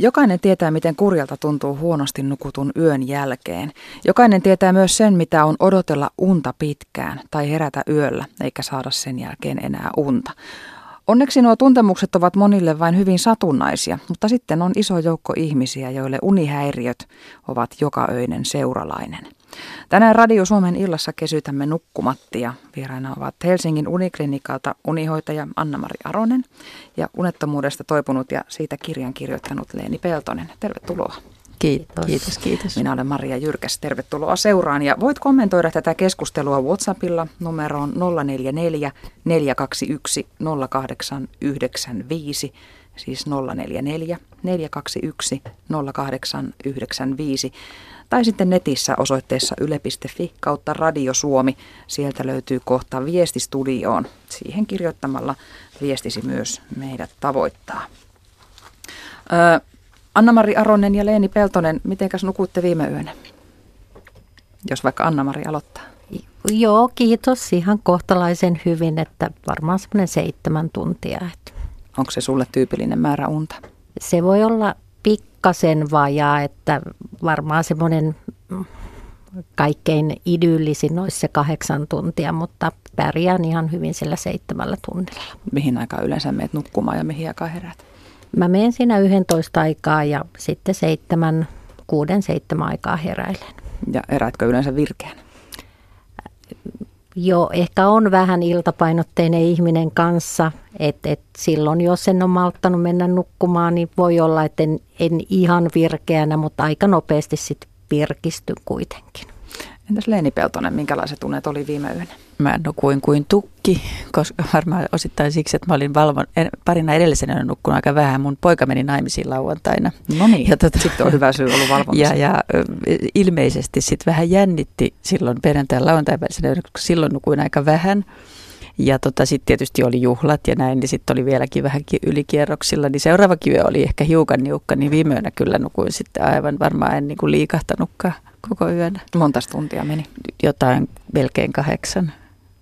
Jokainen tietää, miten kurjalta tuntuu huonosti nukutun yön jälkeen. Jokainen tietää myös sen, mitä on odotella unta pitkään tai herätä yöllä, eikä saada sen jälkeen enää unta. Onneksi nuo tuntemukset ovat monille vain hyvin satunnaisia, mutta sitten on iso joukko ihmisiä, joille unihäiriöt ovat jokaöinen seuralainen. Tänään Radio Suomen illassa kesytämme nukkumattia. Vieraina ovat Helsingin Uniklinikalta unihoitaja Anna-Mari Aronen ja unettomuudesta toipunut ja siitä kirjan kirjoittanut Leeni Peltonen. Tervetuloa. Kiitos. Kiitos, kiitos. Minä olen Maria Jyrkäs. Tervetuloa seuraan. Ja voit kommentoida tätä keskustelua WhatsAppilla numeroon 044 421 0895, siis 044 421 0895 tai sitten netissä osoitteessa yle.fi kautta Radio Suomi. Sieltä löytyy kohta viestistudioon. Siihen kirjoittamalla viestisi myös meidät tavoittaa. Öö, Anna-Mari Aronen ja Leeni Peltonen, mitenkäs nukutte viime yönä? Jos vaikka Anna-Mari aloittaa. Joo, kiitos. Ihan kohtalaisen hyvin, että varmaan semmoinen seitsemän tuntia. Onko se sulle tyypillinen määrä unta? Se voi olla pikkasen vajaa, että varmaan semmoinen kaikkein idyllisin noissa se kahdeksan tuntia, mutta pärjään ihan hyvin sillä seitsemällä tunnilla. Mihin aikaan yleensä meet nukkumaan ja mihin aikaan herät? Mä menen siinä 11 aikaa ja sitten seitsemän, kuuden, seitsemän aikaa heräilen. Ja erätkö yleensä virkeänä? Joo, ehkä on vähän iltapainotteinen ihminen kanssa, että et silloin jos en ole malttanut mennä nukkumaan, niin voi olla, että en, en ihan virkeänä, mutta aika nopeasti sitten virkistyn kuitenkin. Entäs Leeni Peltonen, minkälaiset tunnet oli viime yönä? Mä nukuin kuin tukki, koska varmaan osittain siksi, että mä olin valvon, parina edellisenä nukkunut aika vähän. Mun poika meni naimisiin lauantaina. No niin, ja tota, sitten on hyvä syy ollut valvomiseen. Ja, ja ilmeisesti sitten vähän jännitti silloin perjantai lauantai koska silloin nukuin aika vähän. Ja tota, sitten tietysti oli juhlat ja näin, niin sitten oli vieläkin vähän ylikierroksilla. Niin seuraava kive oli ehkä hiukan niukka, niin viime yönä kyllä nukuin sitten aivan varmaan en niin kuin liikahtanutkaan koko yön. Monta tuntia meni? Jotain melkein kahdeksan.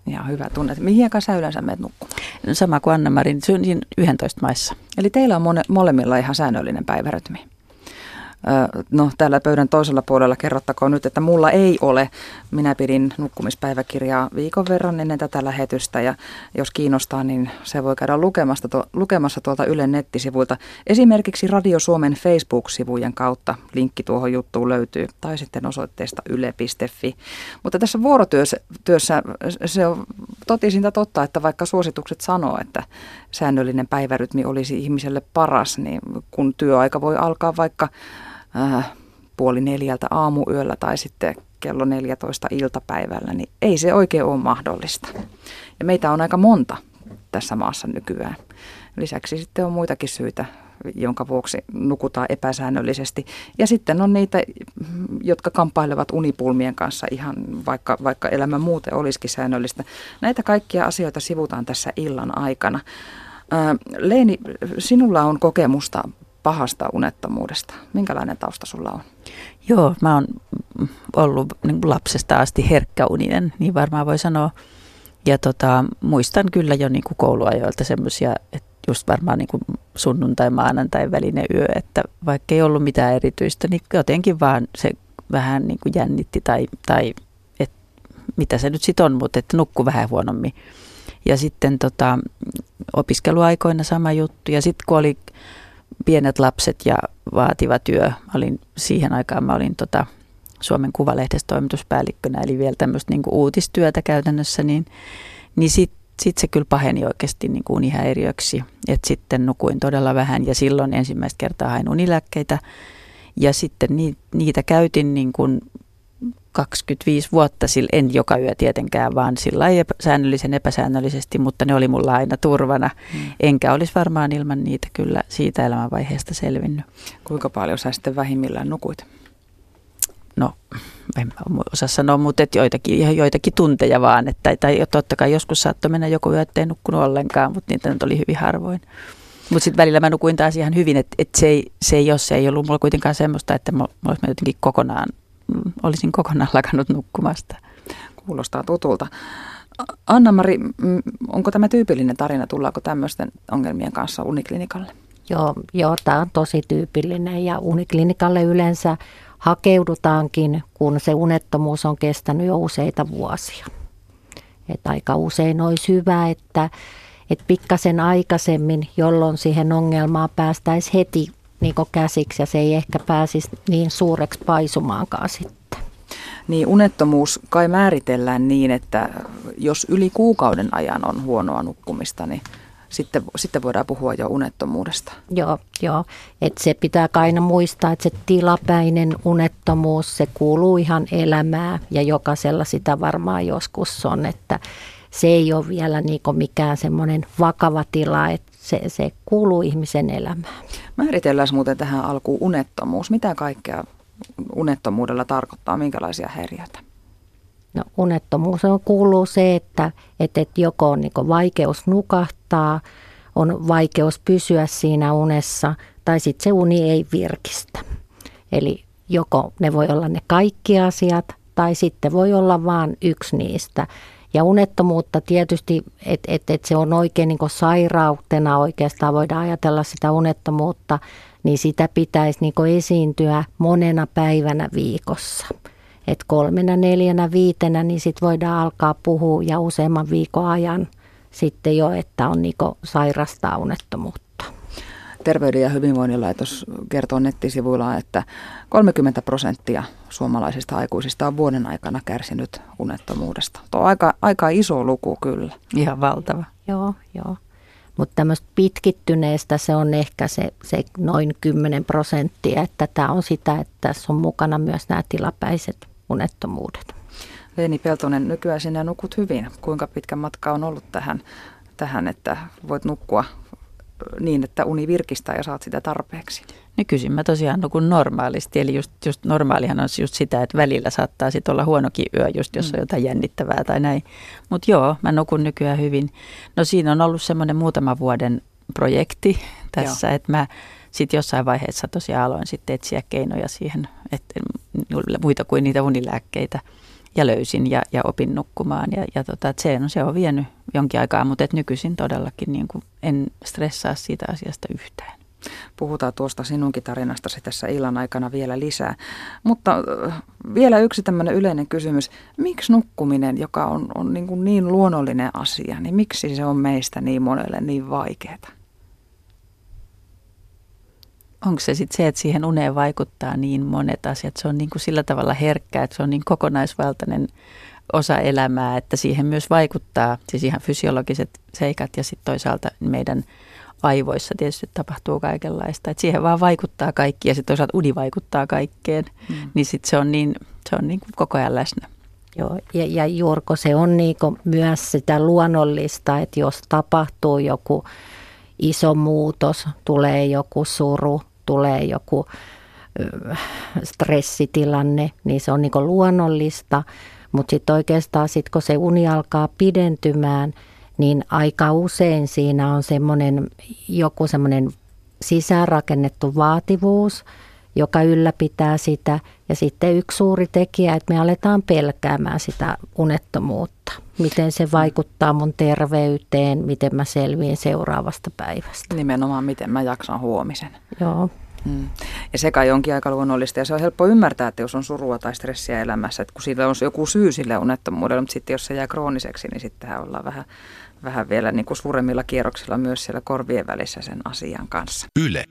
Ja hyvä tunne. Mihin sä yleensä menet nukkumaan? No sama kuin Anna-Marin, synnin 11 maissa. Eli teillä on mone, molemmilla ihan säännöllinen päivärytmi? No täällä pöydän toisella puolella kerrottakoon nyt, että mulla ei ole. Minä pidin nukkumispäiväkirjaa viikon verran ennen tätä lähetystä ja jos kiinnostaa, niin se voi käydä lukemasta, to, lukemassa tuolta Ylen nettisivuilta. Esimerkiksi Radio Suomen Facebook-sivujen kautta linkki tuohon juttuun löytyy tai sitten osoitteesta yle.fi. Mutta tässä vuorotyössä työssä, se on totisinta totta, että vaikka suositukset sanoo, että säännöllinen päivärytmi olisi ihmiselle paras, niin kun työaika voi alkaa vaikka äh, puoli neljältä aamuyöllä tai sitten kello 14 iltapäivällä, niin ei se oikein ole mahdollista. Ja meitä on aika monta tässä maassa nykyään. Lisäksi sitten on muitakin syitä, jonka vuoksi nukutaan epäsäännöllisesti. Ja sitten on niitä, jotka kamppailevat unipulmien kanssa ihan vaikka, vaikka elämä muuten olisikin säännöllistä. Näitä kaikkia asioita sivutaan tässä illan aikana. Leeni, sinulla on kokemusta pahasta unettomuudesta. Minkälainen tausta sulla on? Joo, mä oon ollut niin lapsesta asti herkkäuninen, niin varmaan voi sanoa. Ja tota, muistan kyllä jo niin kuin kouluajoilta semmoisia, että just varmaan niin kuin sunnuntai, maanantai välinen yö, että vaikka ei ollut mitään erityistä, niin jotenkin vaan se vähän niin kuin jännitti tai, tai et, mitä se nyt sitten on, mutta että nukku vähän huonommin. Ja sitten tota, opiskeluaikoina sama juttu. Ja sitten kun oli pienet lapset ja vaativa työ. Mä olin, siihen aikaan mä olin tota, Suomen Kuvalehdessä toimituspäällikkönä, eli vielä tämmöistä niin uutistyötä käytännössä, niin, niin sitten sit se kyllä paheni oikeasti niin kuin unihäiriöksi. Et sitten nukuin todella vähän ja silloin ensimmäistä kertaa hain unilääkkeitä. Ja sitten niitä käytin niin kuin 25 vuotta, sillä en joka yö tietenkään, vaan sillä epä, säännöllisen epäsäännöllisesti, mutta ne oli mulla aina turvana. Mm. Enkä olisi varmaan ilman niitä kyllä siitä elämänvaiheesta selvinnyt. Kuinka paljon sä sitten vähimmillään nukuit? No, en osaa sanoa, mutta et joitakin, joitakin tunteja vaan. Että, tai totta kai joskus saattoi mennä joku yö, ettei nukkunut ollenkaan, mutta niitä nyt oli hyvin harvoin. Mutta sitten välillä mä nukuin taas ihan hyvin, että et se, ei, se ei ole, se ei ollut mulla kuitenkaan semmoista, että mä, mä olisin jotenkin kokonaan olisin kokonaan lakannut nukkumasta. Kuulostaa tutulta. Anna-Mari, onko tämä tyypillinen tarina? Tullaanko tämmöisten ongelmien kanssa uniklinikalle? Joo, joo tämä on tosi tyypillinen ja uniklinikalle yleensä hakeudutaankin, kun se unettomuus on kestänyt jo useita vuosia. Et aika usein olisi hyvä, että, että pikkasen aikaisemmin, jolloin siihen ongelmaan päästäisiin heti niin käsiksi ja se ei ehkä pääsisi niin suureksi paisumaankaan sitten. Niin unettomuus kai määritellään niin, että jos yli kuukauden ajan on huonoa nukkumista, niin sitten, sitten voidaan puhua jo unettomuudesta. Joo, joo. Et se pitää aina muistaa, että se tilapäinen unettomuus, se kuuluu ihan elämää ja jokaisella sitä varmaan joskus on, että se ei ole vielä niinku mikään semmoinen vakava tila, että se, se kuuluu ihmisen elämään. Määritellään muuten tähän alkuun unettomuus. Mitä kaikkea unettomuudella tarkoittaa, minkälaisia häiriöitä? No, unettomuus on, kuuluu se, että, että, että joko on niin vaikeus nukahtaa, on vaikeus pysyä siinä unessa tai sitten se uni ei virkistä. Eli joko ne voi olla ne kaikki asiat tai sitten voi olla vain yksi niistä. Ja unettomuutta tietysti, että et, et se on oikein niin sairautena oikeastaan voidaan ajatella sitä unettomuutta, niin sitä pitäisi niin esiintyä monena päivänä viikossa – että kolmena, neljänä, viitenä, niin sitten voidaan alkaa puhua ja useamman viikon ajan sitten jo, että on niinku sairastaa unettomuutta. Terveyden ja hyvinvoinnin laitos kertoo nettisivuillaan, että 30 prosenttia suomalaisista aikuisista on vuoden aikana kärsinyt unettomuudesta. Tuo on aika, aika iso luku kyllä. Ihan valtava. Joo, joo. Mutta tämmöistä pitkittyneestä se on ehkä se, se noin 10 prosenttia, että tämä on sitä, että tässä on mukana myös nämä tilapäiset unettomuudet. Leeni Peltonen, nykyään sinä nukut hyvin. Kuinka pitkä matka on ollut tähän, tähän että voit nukkua niin, että uni virkistää ja saat sitä tarpeeksi? Nykyisin mä tosiaan nukun normaalisti, eli just, just normaalihan on just sitä, että välillä saattaa sitten olla huonokin yö, just jos on mm. jotain jännittävää tai näin. Mutta joo, mä nukun nykyään hyvin. No siinä on ollut semmoinen muutama vuoden projekti tässä, että mä sitten jossain vaiheessa tosiaan aloin sitten etsiä keinoja siihen, että muita kuin niitä unilääkkeitä ja löysin ja, ja opin nukkumaan. Ja, ja tota, se, no, se on vienyt jonkin aikaa, mutta et nykyisin todellakin niin kuin en stressaa siitä asiasta yhtään. Puhutaan tuosta sinunkin tarinastasi tässä illan aikana vielä lisää. Mutta vielä yksi tämmöinen yleinen kysymys. Miksi nukkuminen, joka on, on niin, kuin niin luonnollinen asia, niin miksi se on meistä niin monelle niin vaikeaa? Onko se sitten se, että siihen uneen vaikuttaa niin monet asiat. Se on niin kuin sillä tavalla herkkä, että se on niin kokonaisvaltainen osa elämää, että siihen myös vaikuttaa siis ihan fysiologiset seikat ja sitten toisaalta meidän aivoissa tietysti tapahtuu kaikenlaista. Että siihen vaan vaikuttaa kaikki ja sitten toisaalta uni vaikuttaa kaikkeen, mm. niin sitten se on niin, se on niin kuin koko ajan läsnä. Joo, ja, ja Jurko, se on niin myös sitä luonnollista, että jos tapahtuu joku iso muutos, tulee joku suru, tulee joku stressitilanne, niin se on niin luonnollista. Mutta sitten oikeastaan sit kun se uni alkaa pidentymään, niin aika usein siinä on semmoinen joku semmoinen sisäänrakennettu vaativuus, joka ylläpitää sitä. Ja sitten yksi suuri tekijä, että me aletaan pelkäämään sitä unettomuutta. Miten se vaikuttaa mun terveyteen, miten mä selviin seuraavasta päivästä. Nimenomaan, miten mä jaksan huomisen. Joo. Hmm. Ja se kai onkin aika luonnollista ja se on helppo ymmärtää, että jos on surua tai stressiä elämässä, että kun sillä on joku syy sille unettomuudelle, mutta sitten jos se jää krooniseksi, niin sittenhän ollaan vähän, vähän vielä niin kuin suuremmilla kierroksilla myös siellä korvien välissä sen asian kanssa. Yle.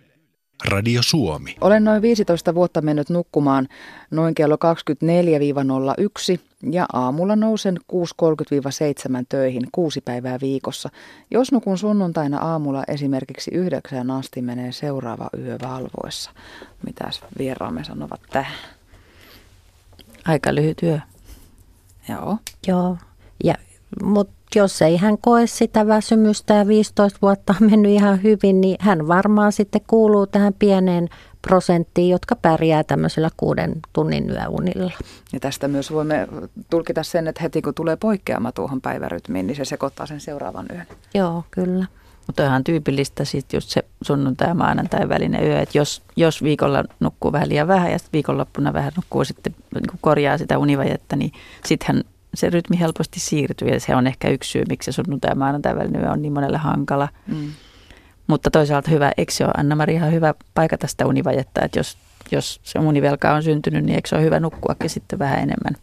Radio Suomi. Olen noin 15 vuotta mennyt nukkumaan noin kello 24-01 ja aamulla nousen 6.30-7 töihin kuusi päivää viikossa. Jos nukun sunnuntaina aamulla esimerkiksi yhdeksään asti menee seuraava yö valvoessa. Mitäs vieraamme sanovat tähän? Aika lyhyt yö. Joo. Joo, ja, mutta jos ei hän koe sitä väsymystä ja 15 vuotta on mennyt ihan hyvin, niin hän varmaan sitten kuuluu tähän pieneen prosenttiin, jotka pärjää tämmöisellä kuuden tunnin yöunilla. Ja tästä myös voimme tulkita sen, että heti kun tulee poikkeama tuohon päivärytmiin, niin se sekoittaa sen seuraavan yön. Joo, kyllä. Mutta ihan tyypillistä sitten just se sunnuntai ja maanantai välinen yö, että jos, jos viikolla nukkuu vähän liian vähän ja sitten viikonloppuna vähän nukkuu sitten niin korjaa sitä univajetta, niin sittenhän se rytmi helposti siirtyy ja se on ehkä yksi syy, miksi se sunnuntai ja maanantai välinen yö on niin monelle hankala. Mm. Mutta toisaalta hyvä, eikö se ole Anna-Mari ihan hyvä paikata sitä univajetta, että jos, jos se univelka on syntynyt, niin eikö se ole hyvä nukkuakin sitten vähän enemmän,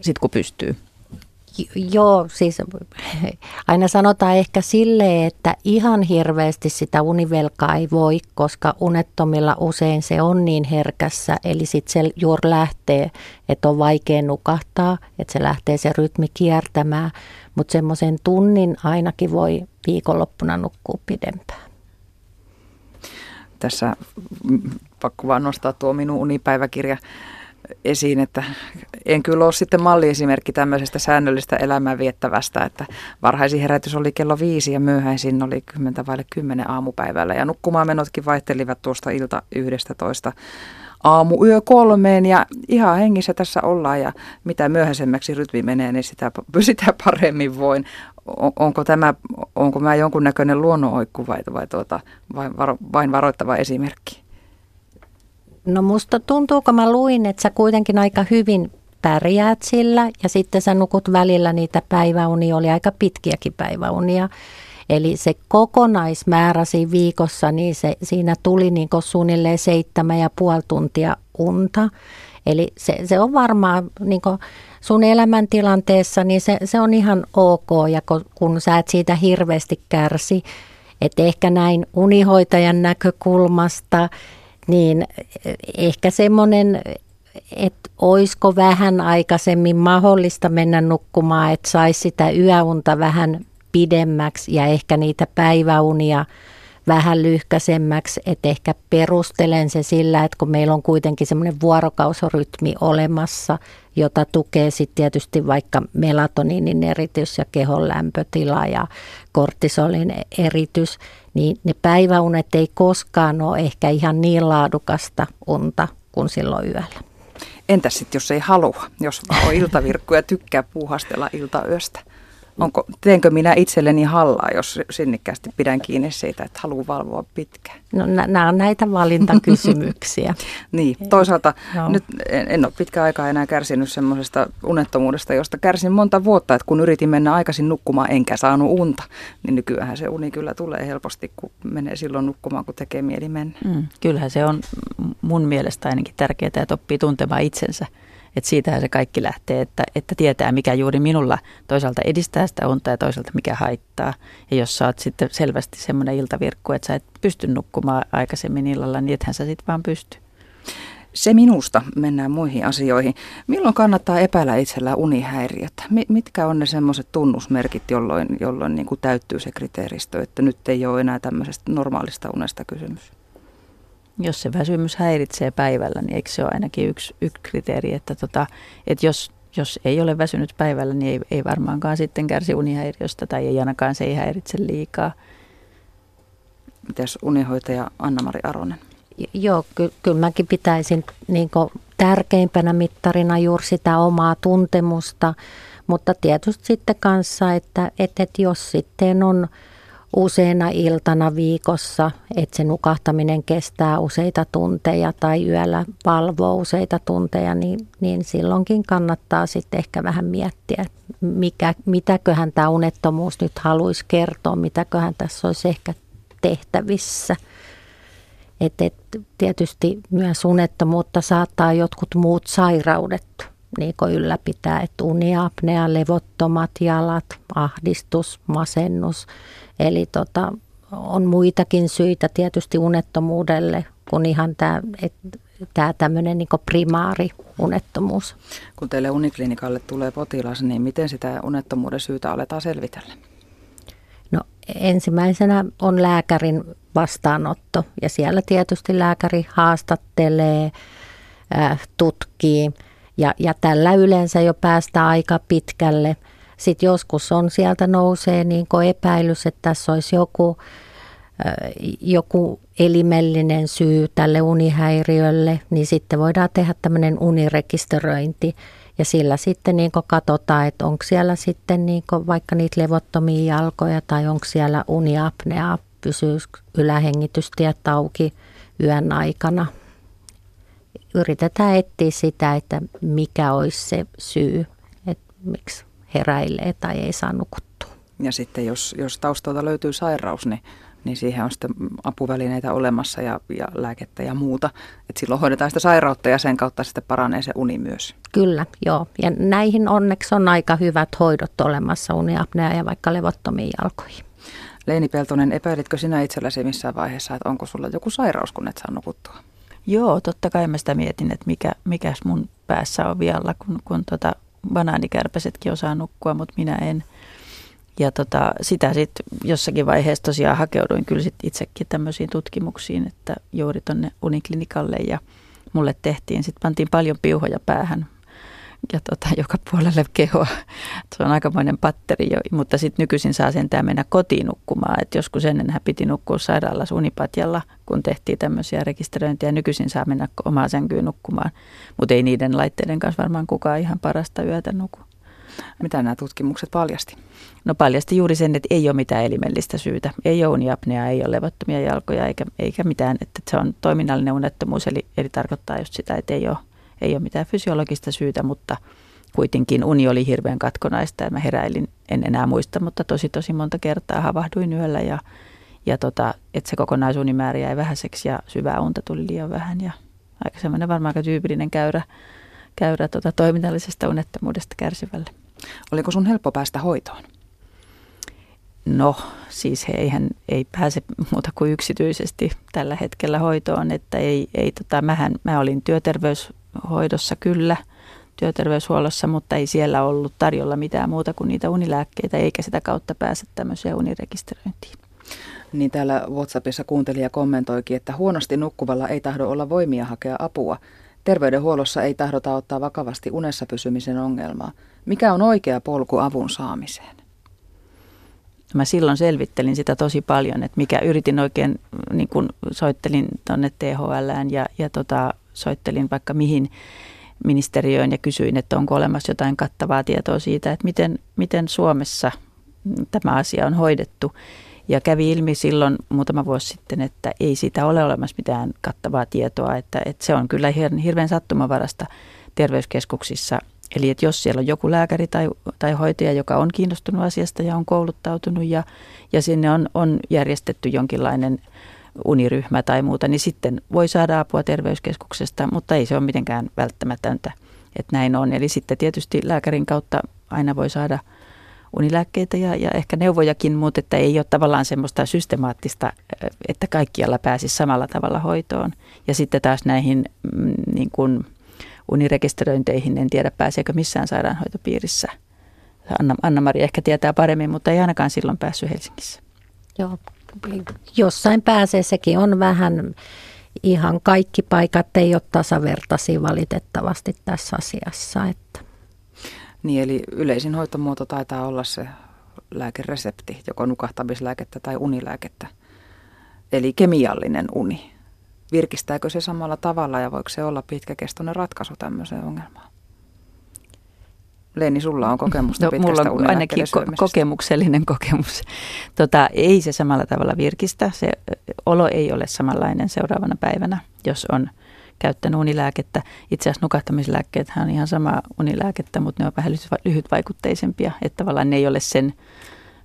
sit kun pystyy? Joo, siis aina sanotaan ehkä sille, että ihan hirveästi sitä univelkaa ei voi, koska unettomilla usein se on niin herkässä, eli sitten se juuri lähtee, että on vaikea nukahtaa, että se lähtee se rytmi kiertämään, mutta semmoisen tunnin ainakin voi viikonloppuna nukkua pidempään. Tässä pakko vaan nostaa tuo minun unipäiväkirja esiin, että en kyllä ole sitten malliesimerkki tämmöisestä säännöllistä elämää viettävästä, että varhaisin herätys oli kello viisi ja myöhäisin oli kymmentä vaille kymmenen aamupäivällä ja nukkumaan menotkin vaihtelivat tuosta ilta yhdestä toista aamu yö kolmeen ja ihan hengissä tässä ollaan ja mitä myöhäisemmäksi rytmi menee, niin sitä, sitä paremmin voin. Onko tämä, onko mä jonkunnäköinen luonnonoikku vai, vai tuota, vain, varo, vain varoittava esimerkki? No musta tuntuu, kun mä luin, että sä kuitenkin aika hyvin pärjäät sillä ja sitten sä nukut välillä niitä päiväunia, oli aika pitkiäkin päiväunia. Eli se kokonaismäärä siinä viikossa, niin se, siinä tuli niin suunnilleen seitsemän ja puoli tuntia unta. Eli se, se on varmaan niin sun elämäntilanteessa, niin se, se on ihan ok, ja kun, sä et siitä hirveästi kärsi, että ehkä näin unihoitajan näkökulmasta, niin ehkä semmoinen, että oisko vähän aikaisemmin mahdollista mennä nukkumaan, että saisi sitä yöunta vähän pidemmäksi ja ehkä niitä päiväunia vähän lyhkäisemmäksi, että ehkä perustelen se sillä, että kun meillä on kuitenkin semmoinen vuorokausorytmi olemassa, jota tukee sitten tietysti vaikka melatoniinin eritys ja kehon lämpötila ja kortisolin eritys, niin ne päiväunet ei koskaan ole ehkä ihan niin laadukasta unta kuin silloin yöllä. Entäs sitten, jos ei halua, jos on iltavirkku ja tykkää puuhastella iltayöstä? Onko, teenkö minä itselleni hallaa, jos sinnikkäästi pidän kiinni siitä, että haluan valvoa pitkään? No nämä on näitä valintakysymyksiä. niin, toisaalta no. nyt en, en ole pitkä aikaa enää kärsinyt semmoisesta unettomuudesta, josta kärsin monta vuotta, että kun yritin mennä aikaisin nukkumaan enkä saanut unta, niin nykyään se uni kyllä tulee helposti, kun menee silloin nukkumaan, kun tekee mieli mennä. Mm, kyllähän se on mun mielestä ainakin tärkeää, että oppii tuntemaan itsensä että siitähän se kaikki lähtee, että, että tietää mikä juuri minulla toisaalta edistää sitä unta ja toisaalta mikä haittaa. Ja jos sä oot sitten selvästi semmoinen iltavirkku, että sä et pysty nukkumaan aikaisemmin illalla, niin ethän sä sitten vaan pysty. Se minusta, mennään muihin asioihin. Milloin kannattaa epäillä itsellä unihäiriötä? Mitkä on ne semmoiset tunnusmerkit, jolloin, jolloin niin kuin täyttyy se kriteeristö, että nyt ei ole enää tämmöisestä normaalista unesta kysymys? Jos se väsymys häiritsee päivällä, niin eikö se ole ainakin yksi, yksi kriteeri, että, tota, että jos, jos ei ole väsynyt päivällä, niin ei, ei varmaankaan sitten kärsi unihäiriöstä tai ei ainakaan se ei häiritse liikaa. Mitäs unihoitaja Anna-Mari Aronen? Joo, ky- kyllä mäkin pitäisin niin tärkeimpänä mittarina juuri sitä omaa tuntemusta, mutta tietysti sitten kanssa, että, että, että jos sitten on useana iltana viikossa, että se nukahtaminen kestää useita tunteja tai yöllä valvoo useita tunteja, niin, niin silloinkin kannattaa sitten ehkä vähän miettiä, mikä, mitäköhän tämä unettomuus nyt haluaisi kertoa, mitäköhän tässä olisi ehkä tehtävissä. Et, et, tietysti myös unettomuutta saattaa jotkut muut sairaudet niin ylläpitää, että uniapnea, levottomat jalat, ahdistus, masennus – Eli tota, on muitakin syitä tietysti unettomuudelle kuin ihan tämä tämä tämmöinen niin primaari unettomuus. Kun teille uniklinikalle tulee potilas, niin miten sitä unettomuuden syytä aletaan selvitellä? No ensimmäisenä on lääkärin vastaanotto ja siellä tietysti lääkäri haastattelee, äh, tutkii ja, ja tällä yleensä jo päästään aika pitkälle – sitten joskus on sieltä nousee niin epäilys, että tässä olisi joku, joku elimellinen syy tälle unihäiriölle, niin sitten voidaan tehdä tämmöinen unirekisteröinti. Ja sillä sitten niin katsotaan, että onko siellä sitten niin vaikka niitä levottomia jalkoja tai onko siellä uniapnea, pysyy ylähengitystiet auki yön aikana. Yritetään etsiä sitä, että mikä olisi se syy, että miksi heräilee tai ei saa nukuttua. Ja sitten jos, jos taustalta löytyy sairaus, niin niin siihen on sitten apuvälineitä olemassa ja, ja lääkettä ja muuta. Et silloin hoidetaan sitä sairautta ja sen kautta sitten paranee se uni myös. Kyllä, joo. Ja näihin onneksi on aika hyvät hoidot olemassa uniapnea ja vaikka levottomiin jalkoihin. Leini Peltonen, epäilitkö sinä itselläsi missään vaiheessa, että onko sulla joku sairaus, kun et saa nukuttua? Joo, totta kai mä sitä mietin, että mikä, mikäs mun päässä on vialla, kun, kun tota banaanikärpäsetkin osaa nukkua, mutta minä en. Ja tota, sitä sitten jossakin vaiheessa tosiaan hakeuduin kyllä sit itsekin tämmöisiin tutkimuksiin, että juuri tuonne uniklinikalle ja mulle tehtiin, sitten pantiin paljon piuhoja päähän ja tota, joka puolelle kehoa. Se on aikamoinen patteri, jo, mutta sitten nykyisin saa sentään mennä kotiin nukkumaan. Et joskus ennen piti nukkua sairaalassa unipatjalla, kun tehtiin tämmöisiä rekisteröintiä. Nykyisin saa mennä omaa sänkyyn nukkumaan, mutta ei niiden laitteiden kanssa varmaan kukaan ihan parasta yötä nuku. Mitä nämä tutkimukset paljasti? No paljasti juuri sen, että ei ole mitään elimellistä syytä. Ei ole uniapnea, ei ole levottomia jalkoja eikä, eikä mitään. Että se on toiminnallinen unettomuus, eli, eli tarkoittaa just sitä, että ei ole ei ole mitään fysiologista syytä, mutta kuitenkin uni oli hirveän katkonaista ja mä heräilin, en enää muista, mutta tosi tosi monta kertaa havahduin yöllä ja, ja tota, että se kokonaisunimäärä jäi vähäiseksi ja syvää unta tuli liian vähän ja aika semmoinen varmaan aika tyypillinen käyrä, käyrä tota, toiminnallisesta unettomuudesta kärsivälle. Oliko sun helppo päästä hoitoon? No, siis he eihän ei pääse muuta kuin yksityisesti tällä hetkellä hoitoon, että ei, ei tota, mähän, mä olin työterveys hoidossa kyllä työterveyshuollossa, mutta ei siellä ollut tarjolla mitään muuta kuin niitä unilääkkeitä, eikä sitä kautta pääse tämmöiseen unirekisteröintiin. Niin täällä WhatsAppissa kuuntelija kommentoikin, että huonosti nukkuvalla ei tahdo olla voimia hakea apua. Terveydenhuollossa ei tahdota ottaa vakavasti unessa pysymisen ongelmaa. Mikä on oikea polku avun saamiseen? Mä silloin selvittelin sitä tosi paljon, että mikä yritin oikein, niin kun soittelin tuonne THLään ja, ja tota, soittelin vaikka mihin ministeriöön ja kysyin, että onko olemassa jotain kattavaa tietoa siitä, että miten, miten Suomessa tämä asia on hoidettu. Ja kävi ilmi silloin muutama vuosi sitten, että ei siitä ole olemassa mitään kattavaa tietoa, että, että se on kyllä hirveän sattumavarasta terveyskeskuksissa. Eli että jos siellä on joku lääkäri tai, tai hoitaja, joka on kiinnostunut asiasta ja on kouluttautunut ja, ja sinne on, on järjestetty jonkinlainen uniryhmä tai muuta, niin sitten voi saada apua terveyskeskuksesta, mutta ei se ole mitenkään välttämätöntä, että näin on. Eli sitten tietysti lääkärin kautta aina voi saada unilääkkeitä ja, ja ehkä neuvojakin, mutta että ei ole tavallaan semmoista systemaattista, että kaikkialla pääsisi samalla tavalla hoitoon. Ja sitten taas näihin mm, niin kuin unirekisteröinteihin, en tiedä pääseekö missään sairaanhoitopiirissä. Anna, Anna-Maria ehkä tietää paremmin, mutta ei ainakaan silloin päässyt Helsingissä. Joo, jossain pääsee, sekin on vähän ihan kaikki paikat ei ole tasavertaisia valitettavasti tässä asiassa. Että. Niin, eli yleisin hoitomuoto taitaa olla se lääkeresepti, joko nukahtamislääkettä tai unilääkettä. Eli kemiallinen uni. Virkistääkö se samalla tavalla ja voiko se olla pitkäkestoinen ratkaisu tämmöiseen ongelmaan? Leeni, sulla on kokemusta no, Mulla on ainakin ko- kokemuksellinen kokemus. Tota, ei se samalla tavalla virkistä. Se olo ei ole samanlainen seuraavana päivänä, jos on käyttänyt unilääkettä. Itse asiassa nukahtamislääkkeet on ihan sama unilääkettä, mutta ne on vähän lyhytvaikutteisempia. Että tavallaan ne ei ole sen,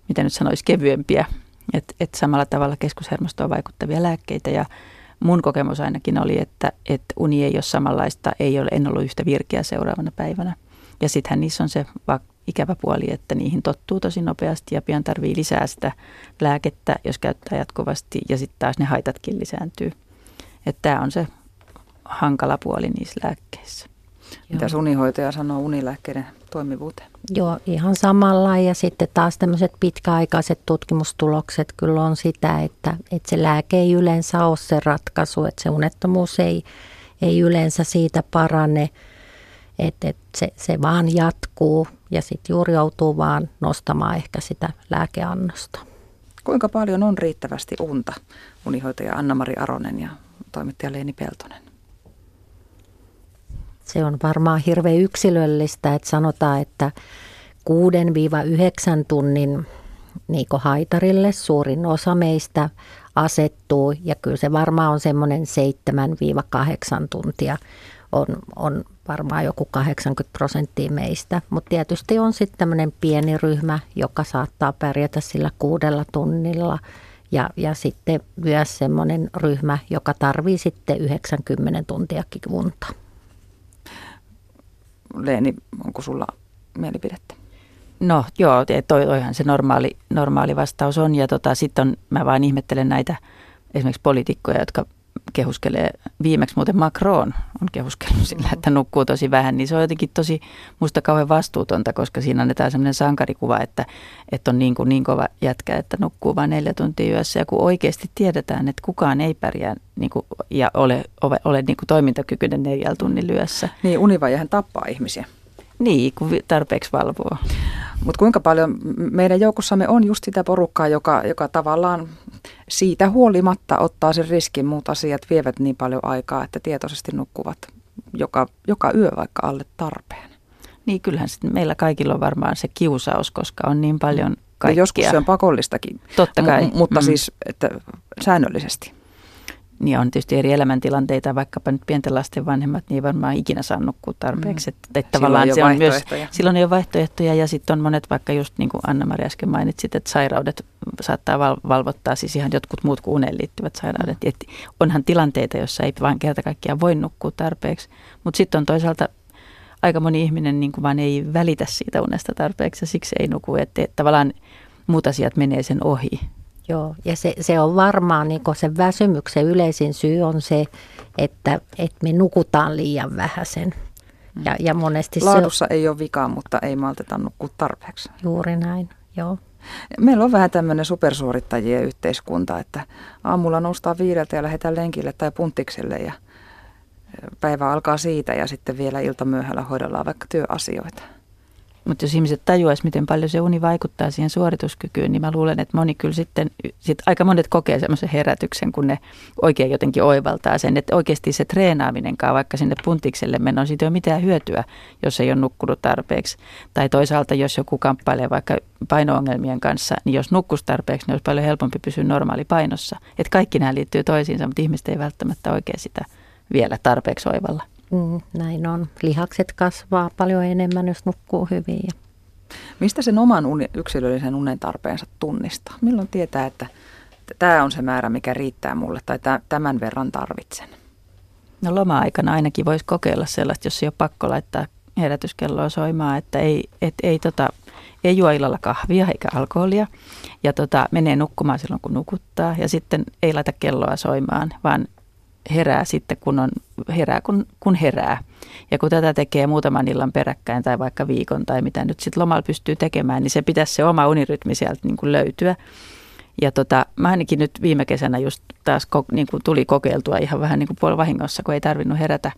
mitä nyt sanoisi, kevyempiä. Että et samalla tavalla keskushermostoon vaikuttavia lääkkeitä. Ja mun kokemus ainakin oli, että, että uni ei ole samanlaista, ei ole, en ollut yhtä virkeä seuraavana päivänä. Ja sittenhän niissä on se ikävä puoli, että niihin tottuu tosi nopeasti ja pian tarvii lisää sitä lääkettä, jos käyttää jatkuvasti ja sitten taas ne haitatkin lisääntyy. Että tämä on se hankala puoli niissä lääkkeissä. Mitä unihoitaja sanoo unilääkkeiden toimivuuteen? Joo, ihan samalla. Ja sitten taas tämmöiset pitkäaikaiset tutkimustulokset kyllä on sitä, että, että se lääke ei yleensä ole se ratkaisu, että se unettomuus ei, ei yleensä siitä parane – että et se, se vaan jatkuu ja sitten juuri joutuu vaan nostamaan ehkä sitä lääkeannosta. Kuinka paljon on riittävästi unta? Unihoitaja Anna-Mari Aronen ja toimittaja Leeni Peltonen. Se on varmaan hirveän yksilöllistä, että sanotaan, että 6-9 tunnin niin haitarille suurin osa meistä asettuu ja kyllä se varmaan on semmoinen 7-8 tuntia on, on varmaan joku 80 prosenttia meistä. Mutta tietysti on sitten tämmöinen pieni ryhmä, joka saattaa pärjätä sillä kuudella tunnilla Ja, ja sitten myös semmoinen ryhmä, joka tarvii sitten 90 tuntiakin unta. Leeni, onko sulla mielipidettä? No joo, toi, toihan se normaali, normaali vastaus on. Ja tota, sitten mä vain ihmettelen näitä esimerkiksi poliitikkoja, jotka kehuskelee, viimeksi muuten Macron on kehuskellut sillä, että nukkuu tosi vähän, niin se on jotenkin tosi musta kauhean vastuutonta, koska siinä annetaan sellainen sankarikuva, että, että on niin, kuin niin kova jätkä, että nukkuu vain neljä tuntia yössä. Ja kun oikeasti tiedetään, että kukaan ei pärjää niin kuin, ja ole, ole, ole niin kuin toimintakykyinen neljällä tunnin lyössä. Niin, univajahan tappaa ihmisiä. Niin, kun tarpeeksi valvoo. Mutta kuinka paljon meidän joukossamme on just sitä porukkaa, joka, joka tavallaan siitä huolimatta ottaa sen riskin. Muut asiat vievät niin paljon aikaa, että tietoisesti nukkuvat joka, joka yö vaikka alle tarpeen. Niin kyllähän sitten meillä kaikilla on varmaan se kiusaus, koska on niin paljon kaikkea. Ja joskus se on pakollistakin. Totta kai. M- mutta mm. siis että säännöllisesti niin on tietysti eri elämäntilanteita, vaikkapa nyt pienten lasten vanhemmat, niin ei varmaan ikinä saa nukkua tarpeeksi. Mm. Että, että tavallaan se on myös, silloin ei ole vaihtoehtoja ja sitten on monet, vaikka just niin kuin Anna-Maria äsken mainitsit, että sairaudet saattaa val- valvottaa, siis ihan jotkut muut kuin uneen liittyvät sairaudet. Mm. Että onhan tilanteita, joissa ei vaan kerta kaikkiaan voi nukkua tarpeeksi, mutta sitten on toisaalta aika moni ihminen niin kuin vaan ei välitä siitä unesta tarpeeksi ja siksi ei nuku, että, että tavallaan muut asiat menee sen ohi. Joo, ja se, se on varmaan niin se väsymyksen yleisin syy on se, että, että me nukutaan liian vähäisen. Mm. Ja, ja monesti Laadussa se, ei ole vikaa, mutta ei malteta nukkua tarpeeksi. Juuri näin, joo. Meillä on vähän tämmöinen supersuorittajien yhteiskunta, että aamulla noustaan viideltä ja lähdetään lenkille tai punttikselle ja päivä alkaa siitä ja sitten vielä iltamyöhällä hoidellaan vaikka työasioita. Mutta jos ihmiset tajuaisivat, miten paljon se uni vaikuttaa siihen suorituskykyyn, niin mä luulen, että moni kyllä sitten, sit aika monet kokee semmoisen herätyksen, kun ne oikein jotenkin oivaltaa sen, että oikeasti se treenaaminenkaan, vaikka sinne puntikselle meno, siitä ei ole mitään hyötyä, jos ei ole nukkunut tarpeeksi. Tai toisaalta, jos joku kamppailee vaikka paino-ongelmien kanssa, niin jos nukkus tarpeeksi, niin olisi paljon helpompi pysyä normaali painossa. Että kaikki nämä liittyy toisiinsa, mutta ihmiset ei välttämättä oikein sitä vielä tarpeeksi oivalla. Mm, näin on. Lihakset kasvaa paljon enemmän, jos nukkuu hyvin. Mistä sen oman uni, yksilöllisen unen tarpeensa tunnistaa? Milloin tietää, että tämä on se määrä, mikä riittää mulle tai tämän verran tarvitsen? No loma-aikana ainakin voisi kokeilla sellaista, jos ei ole pakko laittaa herätyskelloa soimaan, että ei, et, ei, tota, ei juo illalla kahvia eikä alkoholia ja tota, menee nukkumaan silloin, kun nukuttaa ja sitten ei laita kelloa soimaan, vaan herää sitten, kun, on, herää, kun, kun herää. Ja kun tätä tekee muutaman illan peräkkäin tai vaikka viikon tai mitä nyt sitten lomalla pystyy tekemään, niin se pitäisi se oma unirytmi sieltä niin kuin löytyä. Ja tota, mä ainakin nyt viime kesänä just taas niin kuin tuli kokeiltua ihan vähän niin kuin puolivahingossa, kun ei tarvinnut herätä.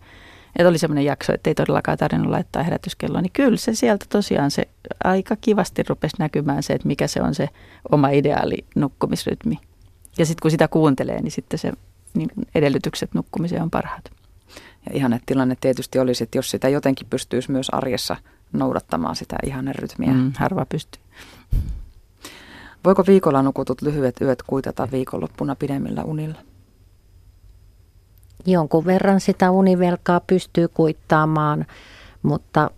Että oli semmoinen jakso, että ei todellakaan tarvinnut laittaa herätyskelloa. Niin kyllä se sieltä tosiaan se aika kivasti rupesi näkymään se, että mikä se on se oma ideaali nukkumisrytmi. Ja sitten kun sitä kuuntelee, niin sitten se niin kuin edellytykset nukkumiseen on parhaat. Ja ihanne tilanne tietysti olisi, että jos sitä jotenkin pystyisi myös arjessa noudattamaan sitä ihanen rytmiä. Mm, harva pystyy. Voiko viikolla nukutut lyhyet yöt kuitata viikonloppuna pidemmillä unilla? Jonkun verran sitä univelkaa pystyy kuittaamaan, mutta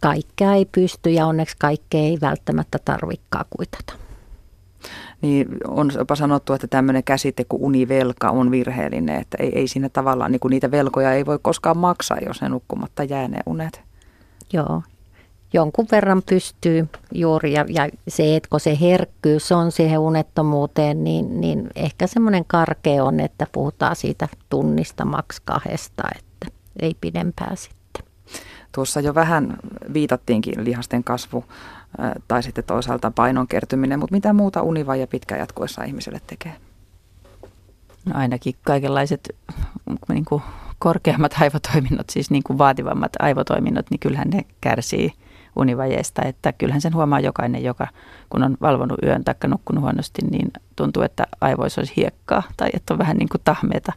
kaikkea ei pysty ja onneksi kaikkea ei välttämättä tarvikkaa kuitata niin on jopa sanottu, että tämmöinen käsite kuin univelka on virheellinen, että ei, ei siinä tavallaan, niin kuin niitä velkoja ei voi koskaan maksaa, jos ne nukkumatta jää ne unet. Joo, jonkun verran pystyy juuri ja, ja se, että kun se herkkyys on siihen unettomuuteen, niin, niin ehkä semmoinen karkea on, että puhutaan siitä tunnista maks kahdesta, että ei pidempää sitten. Tuossa jo vähän viitattiinkin lihasten kasvu tai sitten toisaalta painon kertyminen, mutta mitä muuta univaja pitkä jatkuessa ihmiselle tekee? No ainakin kaikenlaiset niin kuin korkeammat aivotoiminnot, siis niin kuin vaativammat aivotoiminnot, niin kyllähän ne kärsii univajeesta. Että kyllähän sen huomaa jokainen, joka kun on valvonut yön tai nukkunut huonosti, niin tuntuu, että aivoissa olisi hiekkaa tai että on vähän niin kuin tahmeita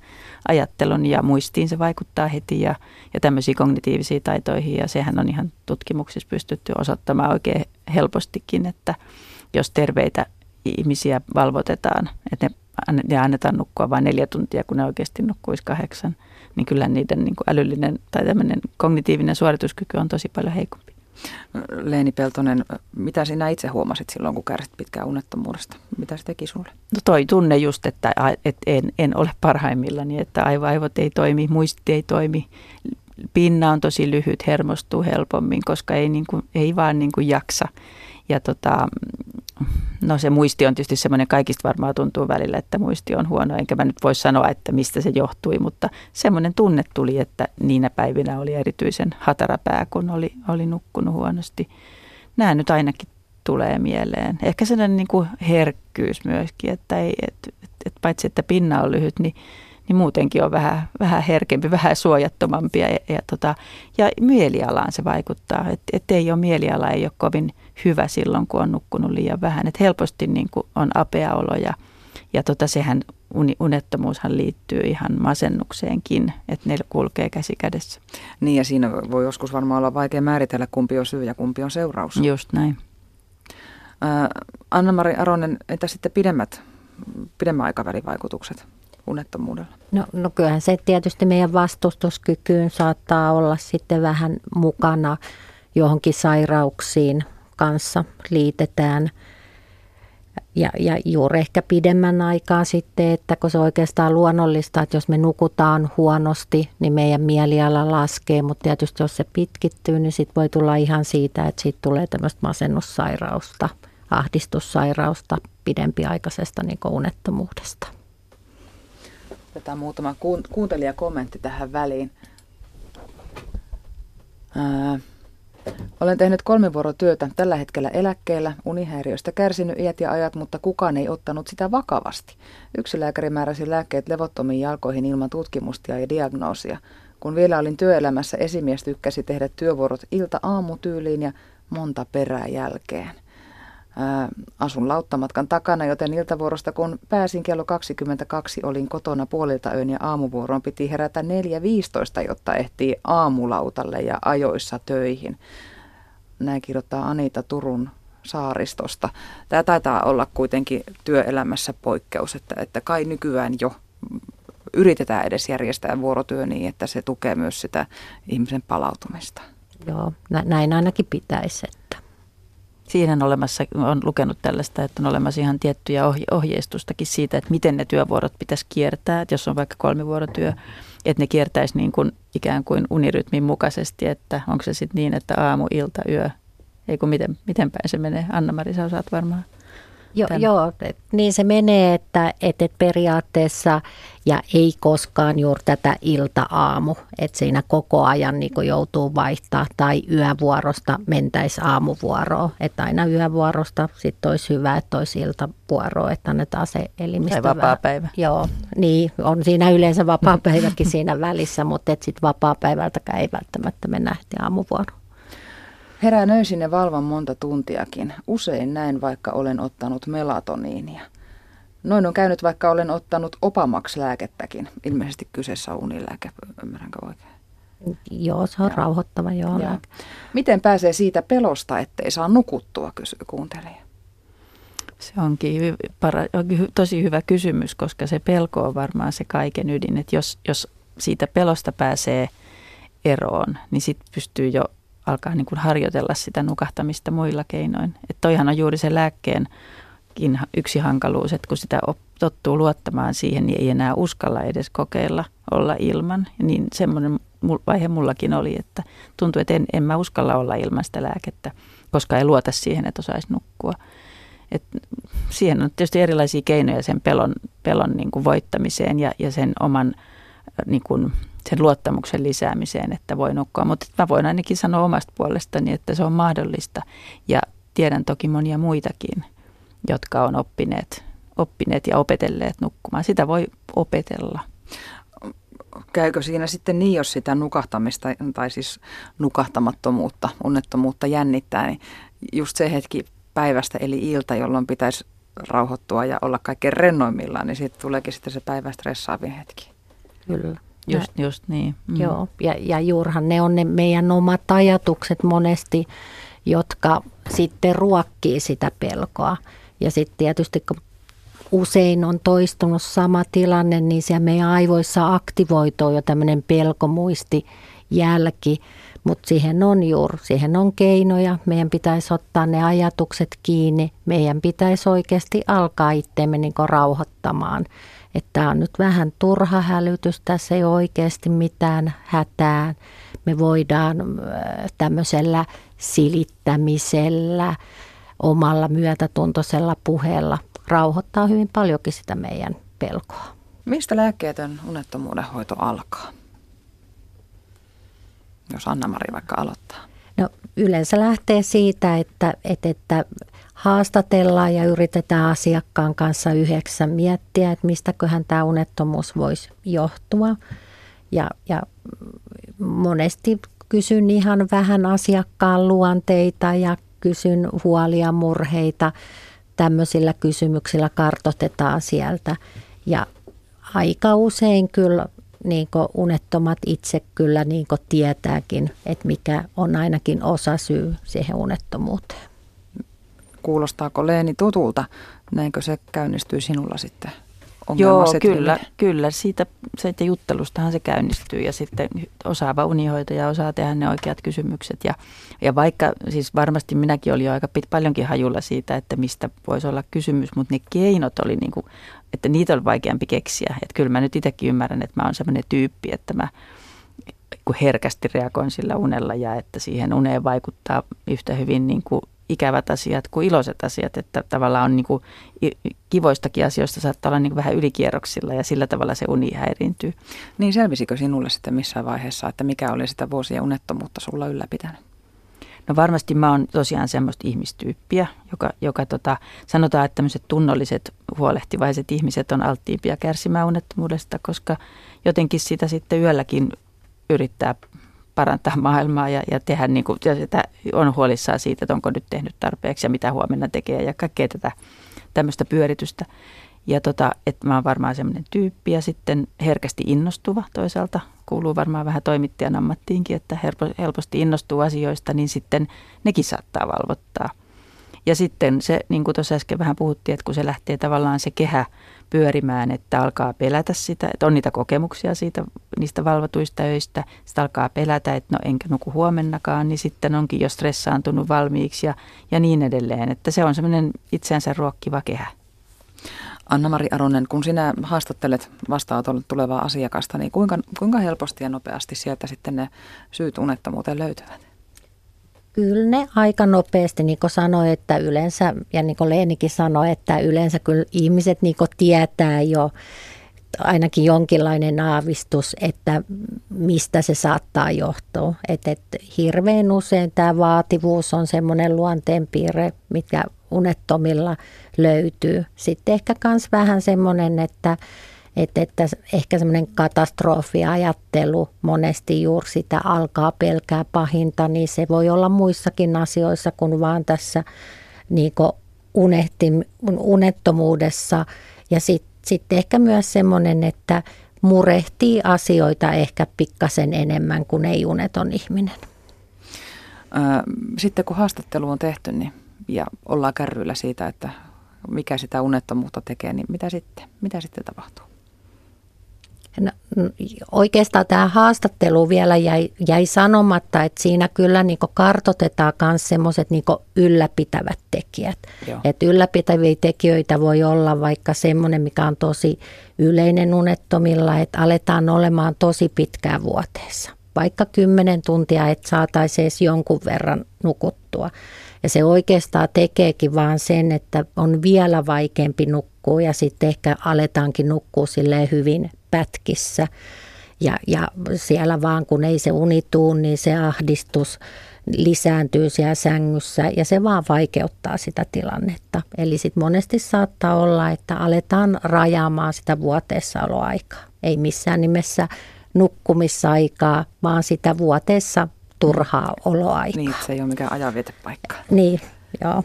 ajattelun ja muistiin se vaikuttaa heti ja, ja tämmöisiin kognitiivisiin taitoihin ja sehän on ihan tutkimuksissa pystytty osoittamaan oikein helpostikin, että jos terveitä ihmisiä valvotetaan, että ne, ne annetaan nukkua vain neljä tuntia, kun ne oikeasti nukkuisi kahdeksan, niin kyllä niiden niin kuin älyllinen tai tämmöinen kognitiivinen suorituskyky on tosi paljon heikompi. Leeni Peltonen, mitä sinä itse huomasit silloin, kun kärsit pitkään unettomuudesta? Mitä se teki sulle? No toi tunne just, että, en, en ole parhaimmillani, että aivoaivot ei toimi, muisti ei toimi, pinna on tosi lyhyt, hermostuu helpommin, koska ei, niin kuin, ei vaan niin kuin jaksa. Ja tota, no se muisti on tietysti semmoinen, kaikista varmaan tuntuu välillä, että muisti on huono, enkä mä nyt voi sanoa, että mistä se johtui, mutta semmoinen tunne tuli, että niinä päivinä oli erityisen hatarapää, kun oli, oli nukkunut huonosti. Nämä nyt ainakin tulee mieleen. Ehkä sellainen niin kuin herkkyys myöskin, että ei, et, et, et paitsi että pinna on lyhyt, niin niin muutenkin on vähän, vähän herkempi, vähän suojattomampi ja, ja, tota, ja mielialaan se vaikuttaa. Että et ei ole mieliala, ei ole kovin hyvä silloin, kun on nukkunut liian vähän. Et helposti niin kuin on apea olo ja, ja tota, sehän unettomuushan liittyy ihan masennukseenkin, että ne kulkee käsi kädessä. Niin ja siinä voi joskus varmaan olla vaikea määritellä, kumpi on syy ja kumpi on seuraus. Just näin. Äh, Anna-Mari Aronen, entä sitten pidemmät, pidemmän aikavälin vaikutukset? unettomuudella? No, no kyllähän se tietysti meidän vastustuskykyyn saattaa olla sitten vähän mukana johonkin sairauksiin kanssa liitetään. Ja, ja juuri ehkä pidemmän aikaa sitten, että kun se on oikeastaan luonnollista, että jos me nukutaan huonosti, niin meidän mieliala laskee, mutta tietysti jos se pitkittyy, niin sitten voi tulla ihan siitä, että siitä tulee tämmöistä masennussairausta, ahdistussairausta pidempiaikaisesta niin unettomuudesta. Otetaan muutama kuuntelijakommentti tähän väliin. Ää, olen tehnyt kolme vuorotyötä, tällä hetkellä eläkkeellä, unihäiriöistä kärsinyt iät ja ajat, mutta kukaan ei ottanut sitä vakavasti. Yksi lääkäri määräsi lääkkeet levottomiin jalkoihin ilman tutkimusta ja diagnoosia. Kun vielä olin työelämässä, esimies tykkäsi tehdä työvuorot ilta-aamutyyliin ja monta perää jälkeen asun lauttamatkan takana, joten iltavuorosta kun pääsin kello 22, olin kotona puolilta öön ja aamuvuoroon piti herätä 4.15, jotta ehtii aamulautalle ja ajoissa töihin. Näin kirjoittaa Anita Turun saaristosta. Tämä taitaa olla kuitenkin työelämässä poikkeus, että, että kai nykyään jo yritetään edes järjestää vuorotyö niin, että se tukee myös sitä ihmisen palautumista. Joo, näin ainakin pitäisi. Siinä on olemassa, on lukenut tällaista, että on olemassa ihan tiettyjä ohje, ohjeistustakin siitä, että miten ne työvuorot pitäisi kiertää. Että jos on vaikka kolmivuorotyö, että ne kiertäisi niin kuin ikään kuin unirytmin mukaisesti, että onko se sitten niin, että aamu, ilta, yö, ei kun miten, miten päin se menee. Anna-Mari, sä osaat varmaan. Jo, joo, niin se menee, että, että periaatteessa ja ei koskaan juuri tätä ilta-aamu, että siinä koko ajan niin joutuu vaihtaa tai yövuorosta mentäisi aamuvuoroon, että aina yövuorosta sitten olisi hyvä, että olisi iltavuoroa, että annetaan se elimistö. Tai vapaa-päivä. Joo, niin on siinä yleensä vapaa-päiväkin siinä välissä, mutta sitten vapaa-päivältäkään ei välttämättä mennä aamuvuoroon. Herään öisin ja valvan monta tuntiakin. Usein näin, vaikka olen ottanut melatoniinia. Noin on käynyt, vaikka olen ottanut opamax-lääkettäkin. Ilmeisesti kyseessä on unilääke, ymmärränkö oikein? Joo, se on joo. rauhoittava joo, joo. Miten pääsee siitä pelosta, ettei saa nukuttua, kysyy kuuntelija. Se onkin para- tosi hyvä kysymys, koska se pelko on varmaan se kaiken ydin. Että jos, jos siitä pelosta pääsee eroon, niin sitten pystyy jo alkaa niin kuin harjoitella sitä nukahtamista muilla keinoin. Että toihan on juuri se lääkkeen yksi hankaluus, että kun sitä tottuu luottamaan siihen, niin ei enää uskalla edes kokeilla olla ilman. Niin semmoinen vaihe mullakin oli, että tuntui, että en, en mä uskalla olla ilman sitä lääkettä, koska ei luota siihen, että osaisi nukkua. Et siihen on tietysti erilaisia keinoja sen pelon, pelon niin kuin voittamiseen ja, ja sen oman niin kuin, sen luottamuksen lisäämiseen, että voi nukkua. Mutta mä voin ainakin sanoa omasta puolestani, että se on mahdollista. Ja tiedän toki monia muitakin, jotka on oppineet, oppineet ja opetelleet nukkumaan. Sitä voi opetella. Käykö siinä sitten niin, jos sitä nukahtamista tai siis nukahtamattomuutta, unnettomuutta jännittää, niin just se hetki päivästä eli ilta, jolloin pitäisi rauhoittua ja olla kaikkein rennoimmillaan, niin siitä tuleekin sitten se päivän stressaavin hetki. Kyllä. Just, just niin. Mm. Joo, ja, ja juurihan ne on ne meidän omat ajatukset monesti, jotka sitten ruokkii sitä pelkoa. Ja sitten tietysti kun usein on toistunut sama tilanne, niin siellä meidän aivoissa aktivoituu jo tämmöinen pelkomuisti jälki, mutta siihen on juuri, siihen on keinoja. Meidän pitäisi ottaa ne ajatukset kiinni. Meidän pitäisi oikeasti alkaa itseämme niin rauhoittamaan. Että tämä on nyt vähän turha hälytys, tässä ei ole oikeasti mitään hätää. Me voidaan tämmöisellä silittämisellä, omalla myötätuntoisella puheella rauhoittaa hyvin paljonkin sitä meidän pelkoa. Mistä lääkkeetön unettomuuden hoito alkaa? Jos Anna-Mari vaikka aloittaa. No yleensä lähtee siitä, että, että, että haastatellaan ja yritetään asiakkaan kanssa yhdeksän miettiä, että mistäköhän tämä unettomuus voisi johtua. Ja, ja monesti kysyn ihan vähän asiakkaan luonteita ja kysyn huolia, murheita. Tämmöisillä kysymyksillä kartotetaan sieltä. Ja aika usein kyllä niin unettomat itse kyllä niin tietääkin, että mikä on ainakin osa syy siihen unettomuuteen. Kuulostaako Leeni tutulta? Näinkö se käynnistyy sinulla sitten? Joo, kyllä, kyllä. Siitä, siitä juttelustahan se käynnistyy ja sitten osaava unihoitaja osaa tehdä ne oikeat kysymykset. Ja, ja vaikka siis varmasti minäkin olin jo aika pit, paljonkin hajulla siitä, että mistä voisi olla kysymys, mutta ne keinot oli niin kuin, että niitä oli vaikeampi keksiä. Että kyllä mä nyt itsekin ymmärrän, että mä oon sellainen tyyppi, että mä kun herkästi reagoin sillä unella ja että siihen uneen vaikuttaa yhtä hyvin niin kuin ikävät asiat kuin iloiset asiat, että tavallaan on niin kuin, kivoistakin asioista saattaa olla niin kuin vähän ylikierroksilla ja sillä tavalla se uni häiriintyy. Niin selvisikö sinulle sitten missään vaiheessa, että mikä oli sitä vuosien unettomuutta sulla ylläpitänyt? No varmasti mä oon tosiaan semmoista ihmistyyppiä, joka, joka tota, sanotaan, että tämmöiset tunnolliset huolehtivaiset ihmiset on alttiimpia kärsimään unettomuudesta, koska jotenkin sitä sitten yölläkin yrittää parantaa maailmaa ja, ja tehdä niin kuin, ja sitä on huolissaan siitä, että onko nyt tehnyt tarpeeksi ja mitä huomenna tekee ja kaikkea tätä tämmöistä pyöritystä. Ja tota, että mä oon varmaan semmoinen tyyppi ja sitten herkästi innostuva toisaalta. Kuuluu varmaan vähän toimittajan ammattiinkin, että helposti innostuu asioista, niin sitten nekin saattaa valvottaa. Ja sitten se, niin kuin tuossa äsken vähän puhuttiin, että kun se lähtee tavallaan se kehä pyörimään, että alkaa pelätä sitä, että on niitä kokemuksia siitä, niistä valvotuista öistä, sitä alkaa pelätä, että no enkä nuku huomennakaan, niin sitten onkin jo stressaantunut valmiiksi ja, ja niin edelleen, että se on semmoinen itseänsä ruokkiva kehä. Anna-Mari Aronen, kun sinä haastattelet vastaanotolle tulevaa asiakasta, niin kuinka, kuinka helposti ja nopeasti sieltä sitten ne syyt unettomuuteen löytyvät? Kyllä ne aika nopeasti, niin kuin sanoi, että yleensä, ja niin kuin Leenikin sanoi, että yleensä kyllä ihmiset niin tietää jo ainakin jonkinlainen aavistus, että mistä se saattaa johtua. Että, että hirveän usein tämä vaativuus on semmoinen luonteenpiirre, mikä unettomilla löytyy. Sitten ehkä myös vähän semmoinen, että että, että ehkä semmoinen katastrofiajattelu monesti juuri sitä alkaa pelkää pahinta, niin se voi olla muissakin asioissa kuin vaan tässä niin unehti, unettomuudessa. Ja sitten sit ehkä myös semmoinen, että murehtii asioita ehkä pikkasen enemmän kuin ei uneton ihminen. Sitten kun haastattelu on tehty niin, ja ollaan kärryillä siitä, että mikä sitä unettomuutta tekee, niin mitä sitten, mitä sitten tapahtuu? No, oikeastaan tämä haastattelu vielä jäi, jäi sanomatta, että siinä kyllä niin kartotetaan myös semmoiset niin ylläpitävät tekijät. Että ylläpitäviä tekijöitä voi olla vaikka semmoinen, mikä on tosi yleinen unettomilla, että aletaan olemaan tosi pitkään vuoteessa. Vaikka kymmenen tuntia, että saataisiin edes jonkun verran nukuttua. Ja se oikeastaan tekeekin vaan sen, että on vielä vaikeampi nukkua ja sitten ehkä aletaankin nukkua hyvin pätkissä. Ja, ja siellä vaan kun ei se uni tuu, niin se ahdistus lisääntyy siellä sängyssä ja se vaan vaikeuttaa sitä tilannetta. Eli sitten monesti saattaa olla, että aletaan rajaamaan sitä vuoteessaoloaikaa. Ei missään nimessä nukkumisaikaa, vaan sitä vuoteessa turhaa oloaikaa. Niin, se ei ole mikään ajanvietepaikka. Niin, joo.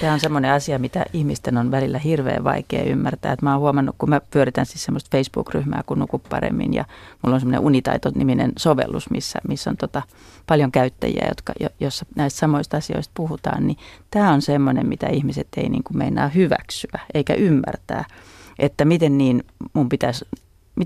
Tämä on semmoinen asia, mitä ihmisten on välillä hirveän vaikea ymmärtää. Että mä oon huomannut, kun mä pyöritän siis semmoista Facebook-ryhmää kun nuku paremmin ja mulla on semmoinen Unitaito-niminen sovellus, missä, missä on tota paljon käyttäjiä, jotka, jossa näistä samoista asioista puhutaan, niin tämä on semmoinen, mitä ihmiset ei niin kuin meinaa hyväksyä eikä ymmärtää, että miten niin mun pitäisi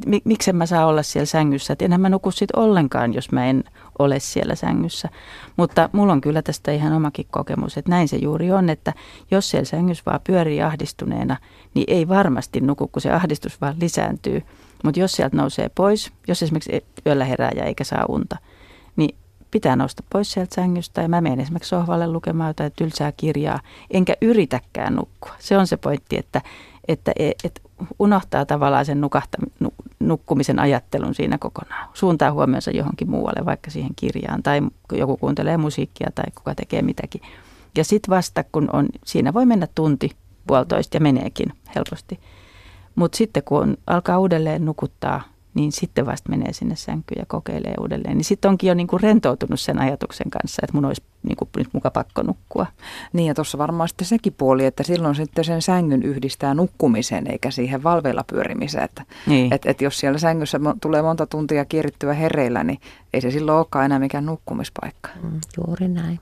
mik, miksen mä saa olla siellä sängyssä. Että enhän mä nuku sit ollenkaan, jos mä en ole siellä sängyssä. Mutta mulla on kyllä tästä ihan omakin kokemus, että näin se juuri on, että jos siellä sängyssä vaan pyörii ahdistuneena, niin ei varmasti nuku, kun se ahdistus vaan lisääntyy. Mutta jos sieltä nousee pois, jos esimerkiksi yöllä herää ja eikä saa unta, niin pitää nousta pois sieltä sängystä ja mä menen esimerkiksi sohvalle lukemaan jotain tylsää kirjaa, enkä yritäkään nukkua. Se on se pointti, että, että, että unohtaa tavallaan sen nukahta, nukkumisen ajattelun siinä kokonaan. Suuntaa huomionsa johonkin muualle, vaikka siihen kirjaan, tai joku kuuntelee musiikkia tai kuka tekee mitäkin. Ja sitten vasta, kun on, siinä voi mennä tunti, puolitoista ja meneekin helposti. Mutta sitten kun alkaa uudelleen nukuttaa niin sitten vasta menee sinne sänkyyn ja kokeilee uudelleen. Niin sitten onkin jo niin kuin rentoutunut sen ajatuksen kanssa, että mun olisi niin kuin nyt muka pakko nukkua. Niin ja tuossa varmaan sitten sekin puoli, että silloin sitten sen sängyn yhdistää nukkumisen eikä siihen valveilla pyörimiseen. Että niin. et, et jos siellä sängyssä tulee monta tuntia kierrittyä hereillä, niin ei se silloin olekaan enää mikään nukkumispaikka. Mm, juuri näin.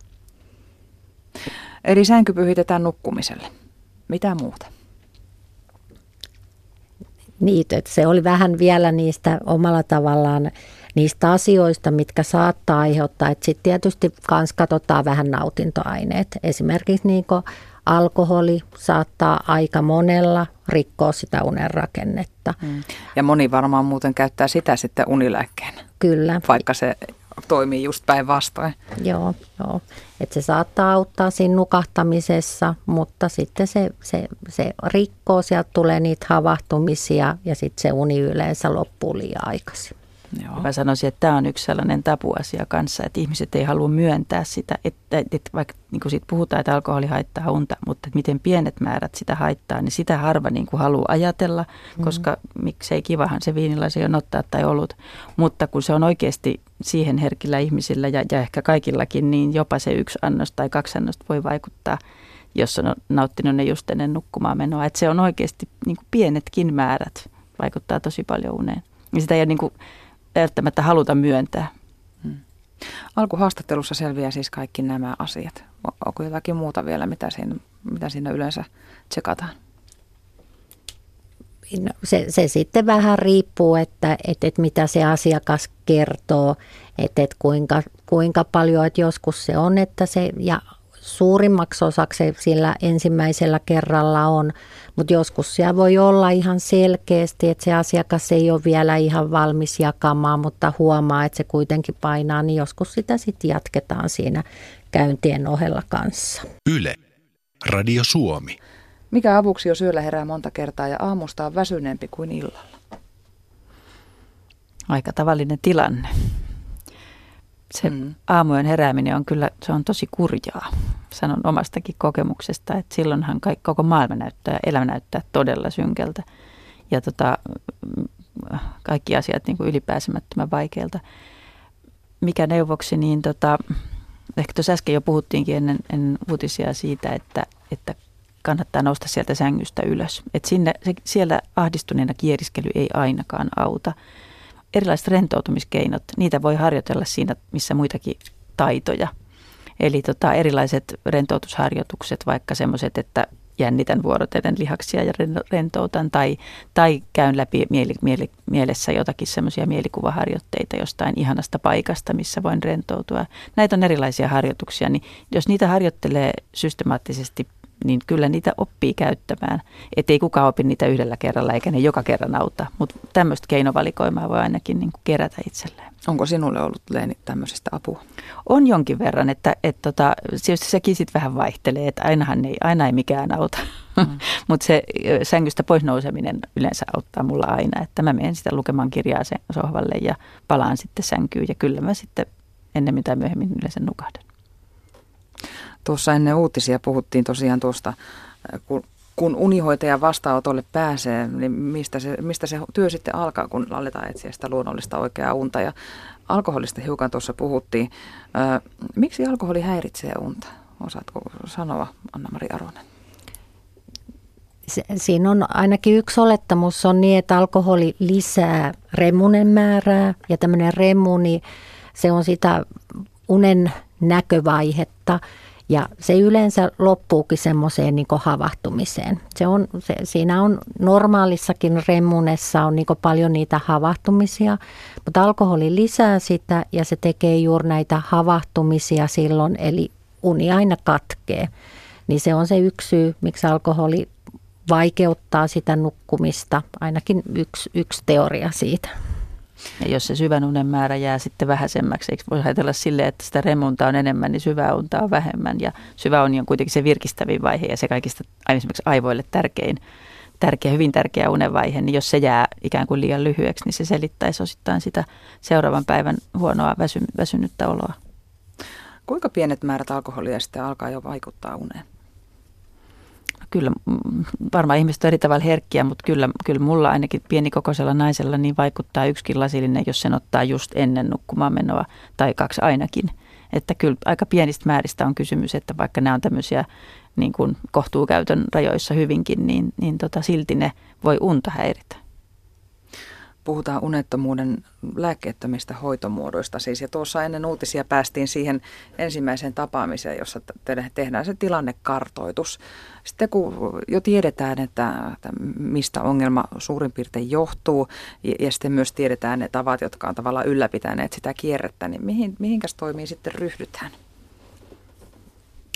Eli sänky pyhitetään nukkumiselle. Mitä muuta? Niitä, että se oli vähän vielä niistä omalla tavallaan niistä asioista, mitkä saattaa aiheuttaa. Että sitten tietysti myös katsotaan vähän nautintoaineet. Esimerkiksi niin alkoholi saattaa aika monella rikkoa sitä unen rakennetta. Hmm. Ja moni varmaan muuten käyttää sitä sitten unilääkkeenä. Kyllä. Vaikka se toimii just päinvastoin. Joo, joo. Et se saattaa auttaa siinä nukahtamisessa, mutta sitten se, se, se rikkoo, sieltä tulee niitä havahtumisia ja sitten se uni yleensä loppuu liian aikaisin. Joo. Mä sanoisin, että tämä on yksi sellainen tapuasia kanssa, että ihmiset ei halua myöntää sitä, että, että vaikka niin kuin siitä puhutaan, että alkoholi haittaa unta, mutta että miten pienet määrät sitä haittaa, niin sitä harva niin kuin haluaa ajatella, mm. koska miksei kivahan se viinilaisen on ottaa tai ollut. Mutta kun se on oikeasti siihen herkillä ihmisillä ja, ja ehkä kaikillakin, niin jopa se yksi annos tai kaksi annosta voi vaikuttaa jos on nauttinut ne just ennen nukkumaan menoa. Että se on oikeasti niin kuin pienetkin määrät vaikuttaa tosi paljon uneen. Ja sitä ei niin kuin välttämättä haluta myöntää. Hmm. Alkuhaastattelussa selviää siis kaikki nämä asiat. Onko jotakin muuta vielä, mitä siinä, mitä siinä yleensä tsekataan? No, se, se sitten vähän riippuu, että, että, että mitä se asiakas kertoo, että, että kuinka, kuinka paljon, että joskus se on, että se, ja suurimmaksi osaksi sillä ensimmäisellä kerralla on, mutta joskus siellä voi olla ihan selkeästi, että se asiakas ei ole vielä ihan valmis jakamaan, mutta huomaa, että se kuitenkin painaa, niin joskus sitä sitten jatketaan siinä käyntien ohella kanssa. Yle. Radio Suomi. Mikä avuksi, jos yöllä herää monta kertaa ja aamusta on väsyneempi kuin illalla? Aika tavallinen tilanne se mm. aamujen herääminen on kyllä, se on tosi kurjaa. Sanon omastakin kokemuksesta, että silloinhan kaikki, koko maailma näyttää, elämä näyttää todella synkältä. Ja tota, kaikki asiat niin kuin ylipääsemättömän vaikeilta. Mikä neuvoksi, niin tota, ehkä tuossa äsken jo puhuttiinkin ennen, ennen uutisia siitä, että, että kannattaa nousta sieltä sängystä ylös. Et sinne, se, siellä ahdistuneena kieriskely ei ainakaan auta erilaiset rentoutumiskeinot, niitä voi harjoitella siinä, missä muitakin taitoja. Eli tota, erilaiset rentoutusharjoitukset, vaikka semmoiset, että jännitän vuorotellen lihaksia ja rentoutan tai, tai käyn läpi mieli, mieli, mielessä jotakin semmoisia mielikuvaharjoitteita jostain ihanasta paikasta, missä voin rentoutua. Näitä on erilaisia harjoituksia, niin jos niitä harjoittelee systemaattisesti niin kyllä niitä oppii käyttämään. Että ei kukaan opi niitä yhdellä kerralla eikä ne joka kerran auta, mutta tämmöistä keinovalikoimaa voi ainakin niin kuin kerätä itselleen. Onko sinulle ollut Leeni tämmöisestä apua? On jonkin verran, että et tota, sekin sitten vähän vaihtelee, että ainahan ei, aina ei mikään auta. Mm. mutta se sängystä pois nouseminen yleensä auttaa mulla aina, että mä menen sitä lukemaan kirjaa sen sohvalle ja palaan sitten sänkyyn ja kyllä mä sitten ennemmin tai myöhemmin yleensä nukahdan. Tuossa ennen uutisia puhuttiin tosiaan tuosta, kun, kun unihoitaja vastaanotolle pääsee, niin mistä se, mistä se työ sitten alkaa, kun aletaan etsiä sitä luonnollista oikeaa unta. Ja alkoholista hiukan tuossa puhuttiin. Ö, miksi alkoholi häiritsee unta? Osaatko sanoa, Anna-Mari Aronen? siinä on ainakin yksi olettamus on niin, että alkoholi lisää remunen määrää ja tämmöinen remu, niin se on sitä unen näkövaihetta ja se yleensä loppuukin semmoiseen niin havahtumiseen. Se on, se, siinä on normaalissakin remunessa on niin paljon niitä havahtumisia, mutta alkoholi lisää sitä ja se tekee juuri näitä havahtumisia silloin, eli uni aina katkee. Niin se on se yksi syy, miksi alkoholi vaikeuttaa sitä nukkumista, ainakin yksi, yksi teoria siitä. Ja jos se syvän unen määrä jää sitten vähäisemmäksi, eikö voi ajatella sille, että sitä remunta on enemmän, niin syvää unta on vähemmän. Ja syvä uni on kuitenkin se virkistävin vaihe ja se kaikista esimerkiksi aivoille tärkein, tärkeä, hyvin tärkeä unenvaihe. Niin jos se jää ikään kuin liian lyhyeksi, niin se selittäisi osittain sitä seuraavan päivän huonoa väsy, väsynyttä oloa. Kuinka pienet määrät alkoholia sitten alkaa jo vaikuttaa uneen? Kyllä mm, varmaan ihmiset on eri tavalla herkkiä, mutta kyllä, kyllä mulla ainakin pienikokoisella naisella niin vaikuttaa yksikin lasillinen, jos sen ottaa just ennen nukkumaan menoa tai kaksi ainakin. Että kyllä aika pienistä määristä on kysymys, että vaikka nämä on tämmöisiä niin kuin kohtuukäytön rajoissa hyvinkin, niin, niin tota, silti ne voi unta häiritä puhutaan unettomuuden lääkkeettömistä hoitomuodoista siis. Ja tuossa ennen uutisia päästiin siihen ensimmäiseen tapaamiseen, jossa tehdään se tilannekartoitus. Sitten kun jo tiedetään, että, että mistä ongelma suurin piirtein johtuu, ja, ja sitten myös tiedetään ne tavat, jotka on tavallaan ylläpitäneet sitä kierrettä, niin mihin, mihinkäs toimii sitten ryhdytään?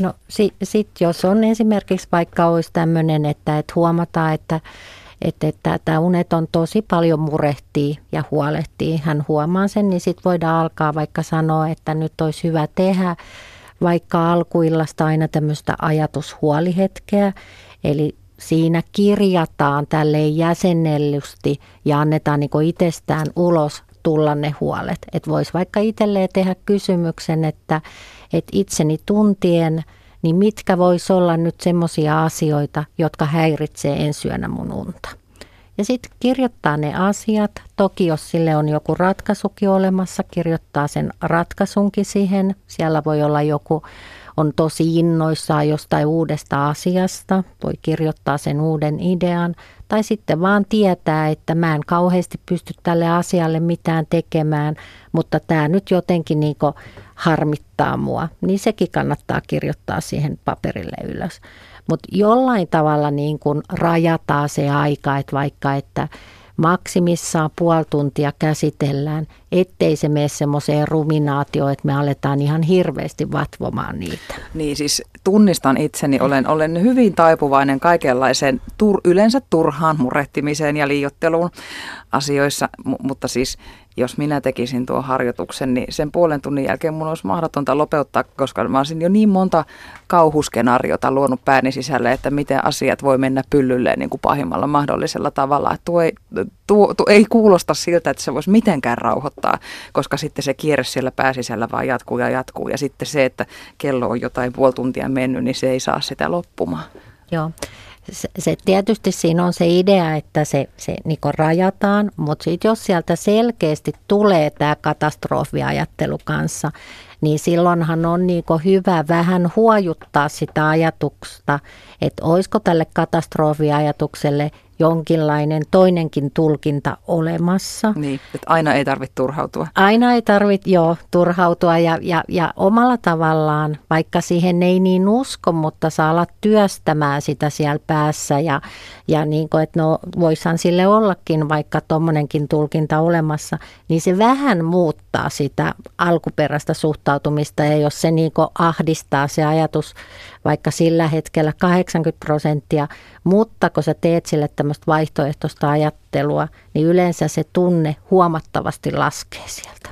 No sitten sit jos on esimerkiksi vaikka olisi tämmöinen, että, että huomataan, että että, että tämä uneton tosi paljon murehtii ja huolehtii. Hän huomaa sen, niin sitten voidaan alkaa vaikka sanoa, että nyt olisi hyvä tehdä vaikka alkuillasta aina tämmöistä ajatushuolihetkeä. Eli siinä kirjataan tälleen jäsennellysti ja annetaan niin itsestään ulos tulla ne huolet. Että voisi vaikka itselleen tehdä kysymyksen, että, että itseni tuntien – niin mitkä vois olla nyt semmoisia asioita, jotka häiritsee ensi yönä mun unta. Ja sitten kirjoittaa ne asiat. Toki jos sille on joku ratkaisukin olemassa, kirjoittaa sen ratkaisunkin siihen. Siellä voi olla joku, on tosi innoissaan jostain uudesta asiasta, voi kirjoittaa sen uuden idean. Tai sitten vaan tietää, että mä en kauheasti pysty tälle asialle mitään tekemään, mutta tämä nyt jotenkin niin harmittaa mua. Niin sekin kannattaa kirjoittaa siihen paperille ylös. Mutta jollain tavalla niin kuin rajataan se aika, että vaikka että maksimissaan puoli tuntia käsitellään, ettei se mene semmoiseen ruminaatioon, että me aletaan ihan hirveästi vatvomaan niitä. Niin siis tunnistan itseni, olen, olen hyvin taipuvainen kaikenlaiseen tur, yleensä turhaan murehtimiseen ja liiotteluun asioissa, M- mutta siis jos minä tekisin tuon harjoituksen, niin sen puolen tunnin jälkeen mun olisi mahdotonta lopettaa, koska mä olisin jo niin monta kauhuskenaariota luonut pääni sisälle, että miten asiat voi mennä pyllylleen niin kuin pahimmalla mahdollisella tavalla. Tuo, ei, tuo, tuo ei kuulosta siltä, että se voisi mitenkään rauhoittaa, koska sitten se kierre siellä pääsisällä vaan jatkuu ja jatkuu. Ja sitten se, että kello on jotain puoli tuntia mennyt, niin se ei saa sitä loppumaan. Joo se, se tietysti siinä on se idea, että se, se niin rajataan, mutta sit jos sieltä selkeästi tulee tämä katastrofiajattelu kanssa, niin silloinhan on niin hyvä vähän huojuttaa sitä ajatusta, että olisiko tälle katastrofiajatukselle jonkinlainen toinenkin tulkinta olemassa. Niin, että aina ei tarvitse turhautua. Aina ei tarvitse, joo, turhautua ja, ja, ja omalla tavallaan, vaikka siihen ei niin usko, mutta saa olla työstämään sitä siellä päässä ja, ja niin kuin, että no voisihan sille ollakin vaikka tuommoinenkin tulkinta olemassa, niin se vähän muuttaa sitä alkuperäistä suhtautumista ja jos se niin ahdistaa se ajatus vaikka sillä hetkellä 80 prosenttia, mutta kun sä teet sille tämmöistä vaihtoehtoista ajattelua, niin yleensä se tunne huomattavasti laskee sieltä.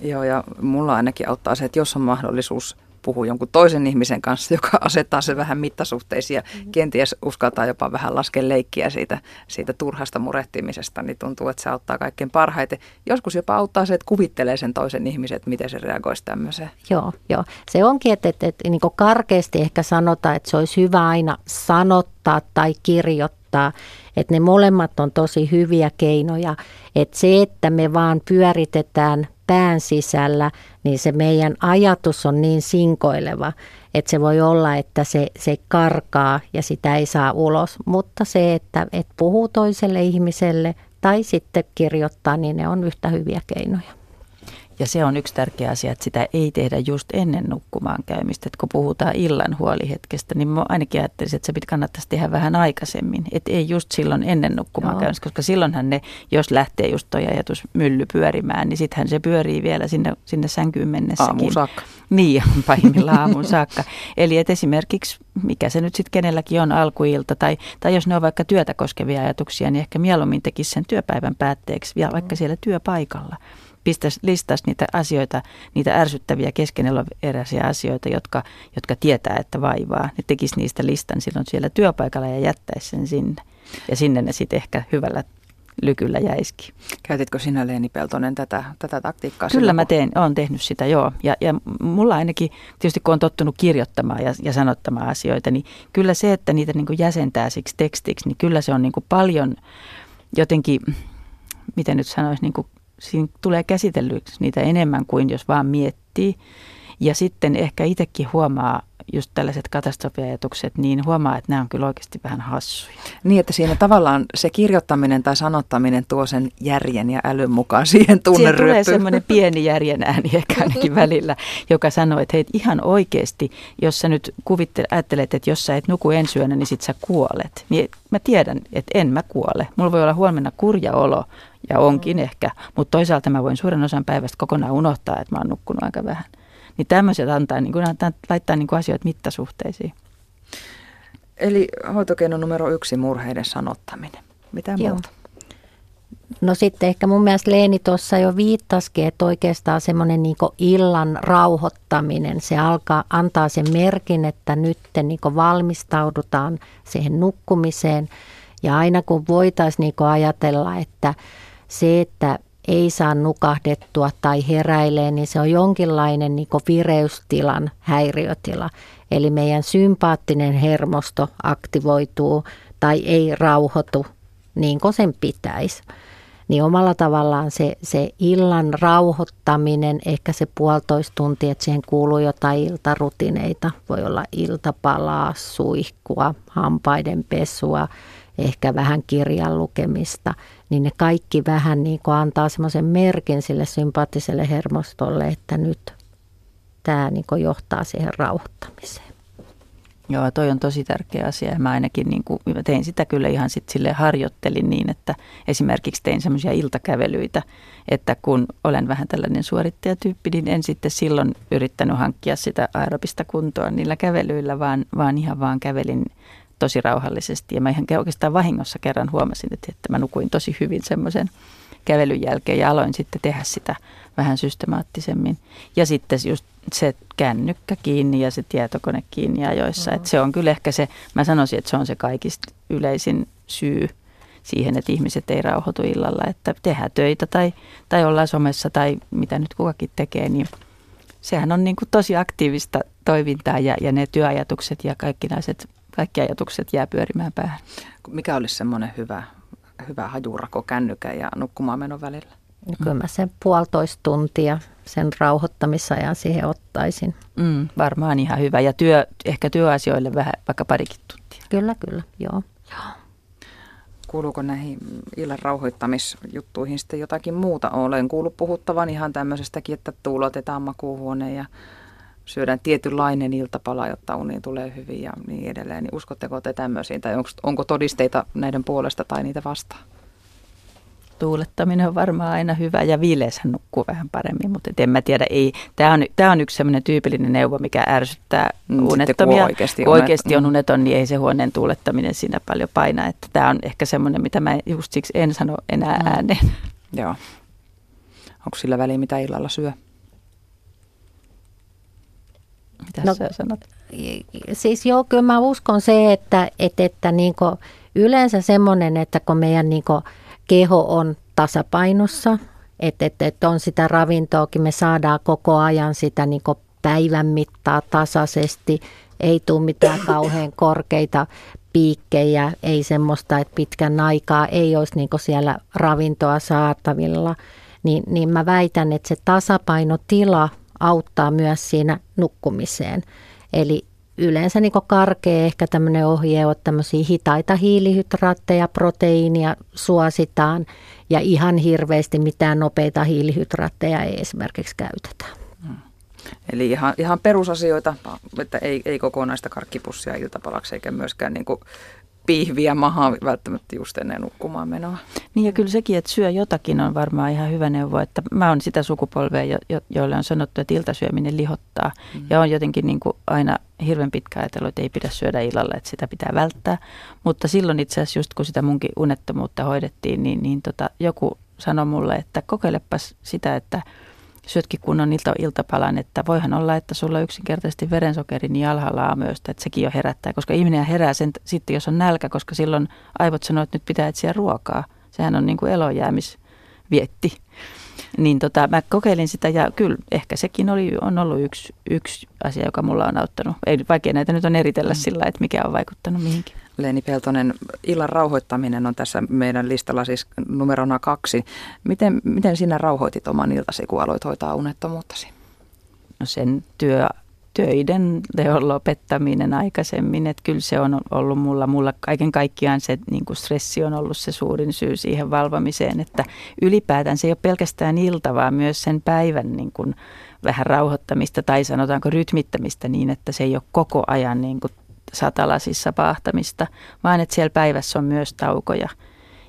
Joo, ja mulla ainakin auttaa se, että jos on mahdollisuus puhua jonkun toisen ihmisen kanssa, joka asettaa se vähän mittasuhteisia, mm-hmm. kenties uskaltaa jopa vähän laskea leikkiä siitä, siitä turhasta murehtimisesta, niin tuntuu, että se auttaa kaikkein parhaiten. Joskus jopa auttaa se, että kuvittelee sen toisen ihmisen, että miten se reagoisi tämmöiseen. Joo, joo. Se onkin, että, että, että niin karkeasti ehkä sanotaan, että se olisi hyvä aina sanottaa tai kirjoittaa, että ne molemmat on tosi hyviä keinoja. Että se, että me vaan pyöritetään pään sisällä, niin se meidän ajatus on niin sinkoileva, että se voi olla, että se, se karkaa ja sitä ei saa ulos. Mutta se, että, että puhuu toiselle ihmiselle tai sitten kirjoittaa, niin ne on yhtä hyviä keinoja. Ja se on yksi tärkeä asia, että sitä ei tehdä just ennen nukkumaan käymistä. Että kun puhutaan illan huolihetkestä, niin mä ainakin ajattelisin, että se kannattaisi tehdä vähän aikaisemmin. Että ei just silloin ennen nukkumaan Joo. käymistä, koska silloinhan ne, jos lähtee just toi ajatus mylly pyörimään, niin sittenhän se pyörii vielä sinne, sinne sänkyyn mennessäkin. Aamun saakka. Niin, pahimmillaan aamun saakka. Eli että esimerkiksi, mikä se nyt sitten kenelläkin on alkuilta, tai, tai jos ne on vaikka työtä koskevia ajatuksia, niin ehkä mieluummin tekisi sen työpäivän päätteeksi vielä vaikka siellä työpaikalla pistäisi, listaisi niitä asioita, niitä ärsyttäviä keskeneräisiä asioita, jotka, jotka tietää, että vaivaa. Ne tekisi niistä listan silloin siellä työpaikalla ja jättäisi sen sinne. Ja sinne ne sitten ehkä hyvällä lykyllä jäiski. Käytitkö sinä Leeni Peltonen tätä, tätä taktiikkaa? Kyllä silloin, mä teen, olen tehnyt sitä, joo. Ja, ja mulla ainakin, tietysti kun on tottunut kirjoittamaan ja, ja sanottamaan asioita, niin kyllä se, että niitä niin jäsentää siksi tekstiksi, niin kyllä se on niin paljon jotenkin, miten nyt sanoisi, niin siinä tulee käsitellyksi niitä enemmän kuin jos vaan miettii. Ja sitten ehkä itsekin huomaa just tällaiset katastrofiajatukset, niin huomaa, että nämä on kyllä oikeasti vähän hassuja. Niin, että siinä tavallaan se kirjoittaminen tai sanottaminen tuo sen järjen ja älyn mukaan siihen tunneryöppyyn. Siihen tulee semmoinen pieni järjen ääni ehkä ainakin välillä, joka sanoo, että hei ihan oikeasti, jos sä nyt kuvittelet, ajattelet, että jos sä et nuku ensi yönä, niin sit sä kuolet. Niin mä tiedän, että en mä kuole. Mulla voi olla huomenna kurja olo, ja onkin mm. ehkä, mutta toisaalta mä voin suuren osan päivästä kokonaan unohtaa, että mä oon nukkunut aika vähän. Niin tämmöiset antaa, niin kuin, laittaa niin kuin asioita mittasuhteisiin. Eli hoitokeino numero yksi, murheiden sanottaminen. Mitä Joo. muuta? No sitten ehkä mun mielestä Leeni tuossa jo viittasikin, että oikeastaan semmoinen niin illan rauhoittaminen, se alkaa antaa sen merkin, että nyt niin valmistaudutaan siihen nukkumiseen. Ja aina kun voitaisiin niin ajatella, että se, että ei saa nukahdettua tai heräilee, niin se on jonkinlainen niin vireystilan häiriötila. Eli meidän sympaattinen hermosto aktivoituu tai ei rauhoitu niin kuin sen pitäisi. Niin omalla tavallaan se, se illan rauhoittaminen, ehkä se puolitoista tuntia, että siihen kuuluu jotain iltarutineita. Voi olla iltapalaa, suihkua, hampaiden pesua, ehkä vähän kirjan lukemista, niin ne kaikki vähän niin kuin antaa semmoisen merkin sille sympaattiselle hermostolle, että nyt tämä niin kuin johtaa siihen rauhoittamiseen. Joo, toi on tosi tärkeä asia. Mä ainakin niin kuin, mä tein sitä kyllä ihan sit sille harjoittelin niin, että esimerkiksi tein semmoisia iltakävelyitä, että kun olen vähän tällainen suorittajatyyppi, niin en sitten silloin yrittänyt hankkia sitä aerobista kuntoa niillä kävelyillä, vaan, vaan ihan vaan kävelin tosi rauhallisesti. Ja mä ihan oikeastaan vahingossa kerran huomasin, että, että mä nukuin tosi hyvin semmoisen kävelyn jälkeen ja aloin sitten tehdä sitä vähän systemaattisemmin. Ja sitten just se kännykkä kiinni ja se tietokone kiinni ajoissa. Mm-hmm. Että se on kyllä ehkä se, mä sanoisin, että se on se kaikista yleisin syy siihen, että ihmiset ei rauhoitu illalla, että tehdään töitä tai, tai ollaan somessa tai mitä nyt kukakin tekee, niin sehän on niin kuin tosi aktiivista toimintaa ja, ja ne työajatukset ja kaikki naiset kaikki ajatukset jää pyörimään päähän. Mikä olisi semmoinen hyvä, hyvä hajurako kännykän ja nukkumaan menon välillä? No kyllä mä sen puolitoista tuntia sen rauhoittamisajan siihen ottaisin. Mm, varmaan ihan hyvä. Ja työ, ehkä työasioille vähän vaikka parikin tuntia. Kyllä, kyllä, joo. joo. Kuuluuko näihin illan rauhoittamisjuttuihin sitten jotakin muuta? Olen kuullut puhuttavan ihan tämmöisestäkin, että tuulotetaan makuuhuone ja syödään tietynlainen iltapala, jotta uni tulee hyvin ja niin edelleen. Niin uskotteko te tämmöisiin tai onko, onko todisteita näiden puolesta tai niitä vastaan? Tuulettaminen on varmaan aina hyvä ja viileessähän nukkuu vähän paremmin, mutta en mä tiedä, ei. Tämä on, tämä on yksi sellainen tyypillinen neuvo, mikä ärsyttää mm, unettomia. Kun oikeasti, kun oikeasti on mm. uneton, niin ei se huoneen tuulettaminen siinä paljon paina. Että tämä on ehkä semmoinen, mitä mä just siksi en sano enää mm. ääneen. Joo. Onko sillä väliä, mitä illalla syö? Mitä no, sä sanot? Siis joo, kyllä mä uskon se, että, että, että niin yleensä semmoinen, että kun meidän niin keho on tasapainossa, että, että, että on sitä ravintoakin, me saadaan koko ajan sitä niin päivän mittaa tasaisesti, ei tule mitään kauhean korkeita piikkejä, ei semmoista, että pitkän aikaa ei olisi niin siellä ravintoa saatavilla, niin, niin mä väitän, että se tasapainotila auttaa myös siinä nukkumiseen. Eli yleensä niin karkea ehkä tämmöinen ohje on, tämmöisiä hitaita hiilihydraatteja, proteiinia suositaan ja ihan hirveästi mitään nopeita hiilihydraatteja ei esimerkiksi käytetä. Hmm. Eli ihan, ihan perusasioita, että ei, ei kokonaista karkkipussia iltapalaksi eikä myöskään niin kuin pihviä mahaa välttämättä just ennen nukkumaan menoa. Niin ja kyllä sekin, että syö jotakin on varmaan ihan hyvä neuvo, että mä oon sitä sukupolvea, jo, jo, joille on sanottu, että iltasyöminen lihottaa. Mm. Ja on jotenkin niin kuin aina hirveän pitkä ajatellut, että ei pidä syödä illalla, että sitä pitää välttää. Mutta silloin itse asiassa just kun sitä munkin unettomuutta hoidettiin, niin, niin tota, joku sanoi mulle, että kokeilepas sitä, että – syötkin kunnon ilta, iltapalan, että voihan olla, että sulla yksinkertaisesti verensokeri niin alhaalla aamuyöstä, että sekin jo herättää, koska ihminen herää sen sitten, jos on nälkä, koska silloin aivot sanoo, että nyt pitää etsiä ruokaa. Sehän on niin kuin elojäämisvietti. Niin tota, mä kokeilin sitä ja kyllä ehkä sekin oli, on ollut yksi, yksi asia, joka mulla on auttanut. Ei vaikea näitä nyt on eritellä mm. sillä, että mikä on vaikuttanut mihinkin. Leeni Peltonen, illan rauhoittaminen on tässä meidän listalla siis numerona kaksi. Miten, miten sinä rauhoitit oman iltasi, kun aloit hoitaa unettomuuttasi? No sen työ, töiden teon lopettaminen aikaisemmin, että kyllä se on ollut mulla, mulla kaiken kaikkiaan se niin kuin stressi on ollut se suurin syy siihen valvomiseen, että ylipäätään se ei ole pelkästään ilta, vaan myös sen päivän niin kuin vähän rauhoittamista tai sanotaanko rytmittämistä niin, että se ei ole koko ajan niin kuin satalasissa paahtamista, vaan että siellä päivässä on myös taukoja.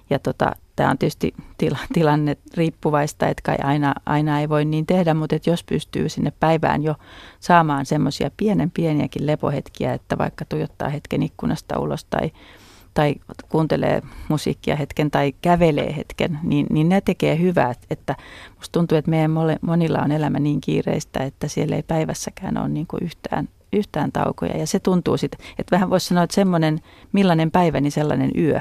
Ja tota, tämä on tietysti tila, tilanne riippuvaista, että kai aina, aina ei voi niin tehdä, mutta että jos pystyy sinne päivään jo saamaan semmoisia pienen pieniäkin lepohetkiä, että vaikka tuijottaa hetken ikkunasta ulos tai, tai kuuntelee musiikkia hetken tai kävelee hetken, niin, niin ne tekee hyvää. Että musta tuntuu, että meidän monilla on elämä niin kiireistä, että siellä ei päivässäkään ole niin kuin yhtään yhtään taukoja. Ja se tuntuu sitten, että vähän voisi sanoa, että semmoinen millainen päivä, niin sellainen yö.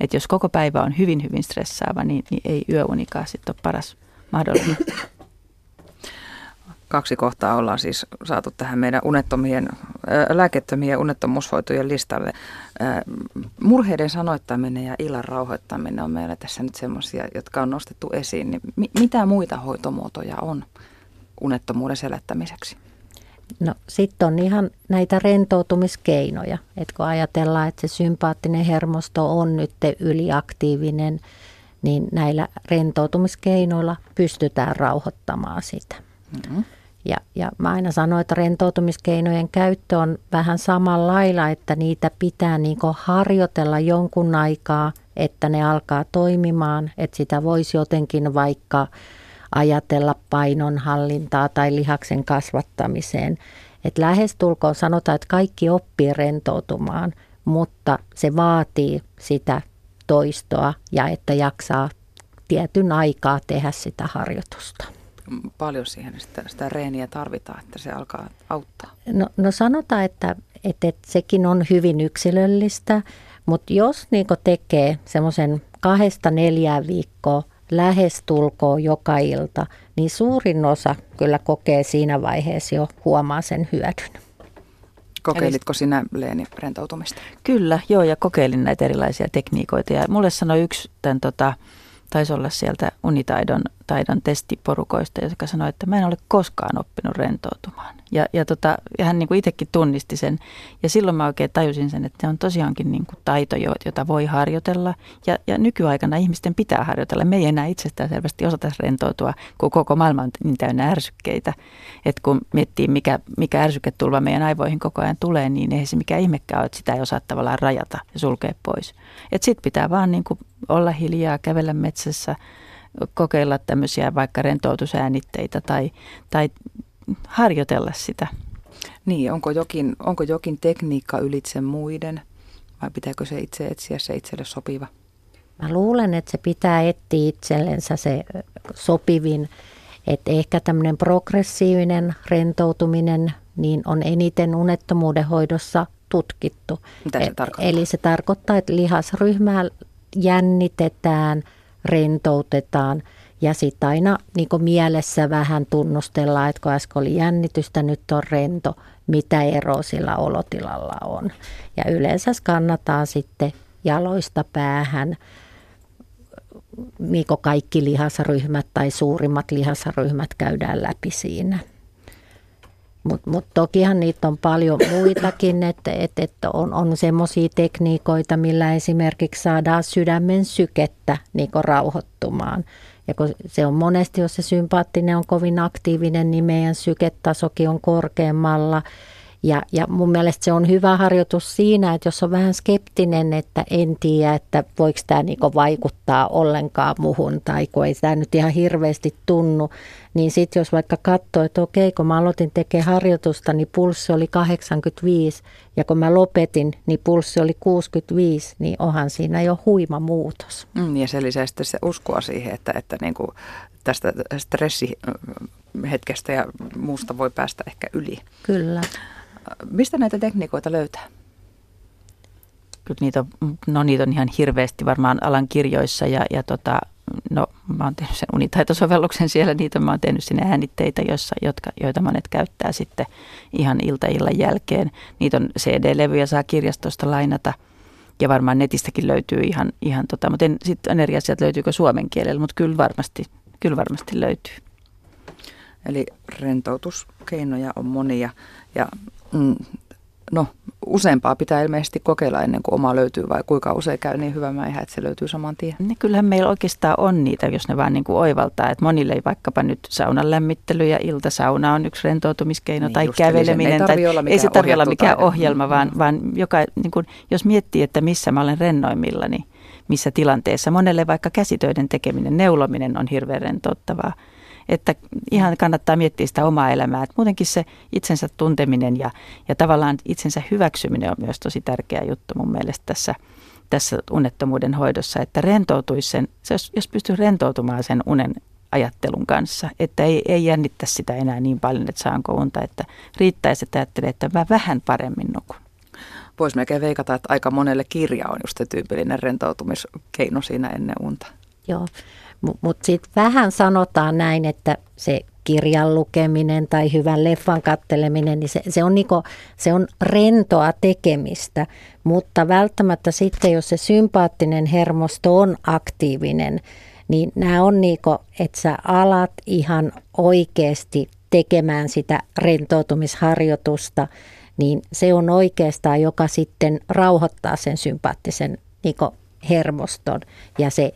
Että jos koko päivä on hyvin, hyvin stressaava, niin, niin ei yöunikaan sitten ole paras mahdollinen. Kaksi kohtaa ollaan siis saatu tähän meidän unettomien, ää, lääkettömien unettomuushoitojen listalle. Ää, murheiden sanoittaminen ja illan rauhoittaminen on meillä tässä nyt semmoisia, jotka on nostettu esiin. Niin mi- mitä muita hoitomuotoja on unettomuuden selättämiseksi? No sitten on ihan näitä rentoutumiskeinoja, että kun ajatellaan, että se sympaattinen hermosto on nyt yliaktiivinen, niin näillä rentoutumiskeinoilla pystytään rauhoittamaan sitä. Mm-hmm. Ja, ja mä aina sanon, että rentoutumiskeinojen käyttö on vähän samalla lailla, että niitä pitää niin harjoitella jonkun aikaa, että ne alkaa toimimaan, että sitä voisi jotenkin vaikka ajatella painonhallintaa tai lihaksen kasvattamiseen. Et lähestulkoon sanotaan, että kaikki oppii rentoutumaan, mutta se vaatii sitä toistoa ja että jaksaa tietyn aikaa tehdä sitä harjoitusta. Paljon siihen sitä, sitä reeniä tarvitaan, että se alkaa auttaa? No, no sanotaan, että, että, että sekin on hyvin yksilöllistä, mutta jos niin tekee semmoisen kahdesta neljään viikkoa lähestulkoon joka ilta, niin suurin osa kyllä kokee siinä vaiheessa jo huomaa sen hyödyn. Kokeilitko sinä Leeni rentoutumista? Kyllä, joo ja kokeilin näitä erilaisia tekniikoita ja mulle sanoi yksi tämän tota, taisi olla sieltä unitaidon taidon testiporukoista, jotka sanoi, että mä en ole koskaan oppinut rentoutumaan. Ja, ja, tota, ja hän niin kuin itsekin tunnisti sen. Ja silloin mä oikein tajusin sen, että se on tosiaankin niin kuin taito, jota voi harjoitella. Ja, ja nykyaikana ihmisten pitää harjoitella. Me ei enää itsestään selvästi osata rentoutua, kun koko maailma on niin täynnä ärsykkeitä. Että kun miettii, mikä, mikä ärsyketulva meidän aivoihin koko ajan tulee, niin ei se mikä ihmekään ole, että sitä ei osaa tavallaan rajata ja sulkea pois. Että sit pitää vaan niin kuin olla hiljaa, kävellä metsässä, kokeilla tämmöisiä vaikka rentoutusäänitteitä tai, tai harjoitella sitä. Niin, onko jokin, onko jokin tekniikka ylitse muiden vai pitääkö se itse etsiä se itselle sopiva? Mä luulen, että se pitää etsiä itsellensä se sopivin. Että ehkä tämmöinen progressiivinen rentoutuminen niin on eniten unettomuuden hoidossa tutkittu. Mitä se tarkoittaa? Eli se tarkoittaa, että lihasryhmää jännitetään – rentoutetaan ja sitten aina niin mielessä vähän tunnustellaan, että kun äsken oli jännitystä, nyt on rento, mitä ero sillä olotilalla on. Ja yleensä kannataan sitten jaloista päähän Miko kaikki lihasryhmät tai suurimmat lihasryhmät käydään läpi siinä. Mutta mut tokihan niitä on paljon muitakin, että et, et on, on semmoisia tekniikoita, millä esimerkiksi saadaan sydämen sykettä niin rauhoittumaan. Ja kun se on monesti, jos se sympaattinen on kovin aktiivinen, niin meidän syketasokin on korkeammalla – ja, ja mun mielestä se on hyvä harjoitus siinä, että jos on vähän skeptinen, että en tiedä, että voiko tämä niinku vaikuttaa ollenkaan muhun tai kun ei tämä nyt ihan hirveästi tunnu, niin sitten jos vaikka katsoo, että okei, kun mä aloitin tekemään harjoitusta, niin pulssi oli 85 ja kun mä lopetin, niin pulssi oli 65, niin onhan siinä jo huima muutos. Mm, ja se lisää sitten se uskoa siihen, että, että niin kuin tästä stressihetkestä ja muusta voi päästä ehkä yli. Kyllä. Mistä näitä tekniikoita löytää? Kyllä niitä on, no niitä on ihan hirveästi varmaan alan kirjoissa ja, ja tota, no mä oon tehnyt sen unitaitosovelluksen siellä, niitä mä oon tehnyt sinne äänitteitä, joissa, jotka, joita monet käyttää sitten ihan iltaillan jälkeen. Niitä on CD-levyjä, saa kirjastosta lainata ja varmaan netistäkin löytyy ihan, ihan tota, mutta sitten on eri asiat löytyykö suomen kielellä, mutta kyllä varmasti, kyllä varmasti löytyy. Eli rentoutuskeinoja on monia ja mm, no useampaa pitää ilmeisesti kokeilla ennen kuin oma löytyy vai kuinka usein käy niin hyvä mäihä, että se löytyy saman tien? Niin kyllähän meillä oikeastaan on niitä, jos ne vaan niin kuin oivaltaa, että monille ei vaikkapa nyt saunan lämmittely ja iltasauna on yksi rentoutumiskeino niin tai just, käveleminen. Ei, tai, ei se tarvitse olla mikään ohjelma, mm. vaan, vaan joka, niin kuin, jos miettii, että missä mä olen rennoimmillani, missä tilanteessa. Monelle vaikka käsitöiden tekeminen, neulominen on hirveän rentouttavaa että ihan kannattaa miettiä sitä omaa elämää. Että muutenkin se itsensä tunteminen ja, ja tavallaan itsensä hyväksyminen on myös tosi tärkeä juttu mun mielestä tässä, tässä unettomuuden hoidossa, että rentoutuisi sen, jos, jos pystyy rentoutumaan sen unen ajattelun kanssa, että ei, ei jännittä sitä enää niin paljon, että saanko unta, että riittäisi, että ajattelee, että mä vähän paremmin nukun. Voisi melkein veikata, että aika monelle kirja on just se tyypillinen rentoutumiskeino siinä ennen unta. Joo, mutta sitten vähän sanotaan näin, että se kirjan lukeminen tai hyvän leffan katteleminen, niin se, se, on niinku, se on rentoa tekemistä, mutta välttämättä sitten, jos se sympaattinen hermosto on aktiivinen, niin nämä on niinku, että sä alat ihan oikeasti tekemään sitä rentoutumisharjoitusta, niin se on oikeastaan, joka sitten rauhoittaa sen sympaattisen niinku hermoston. Ja se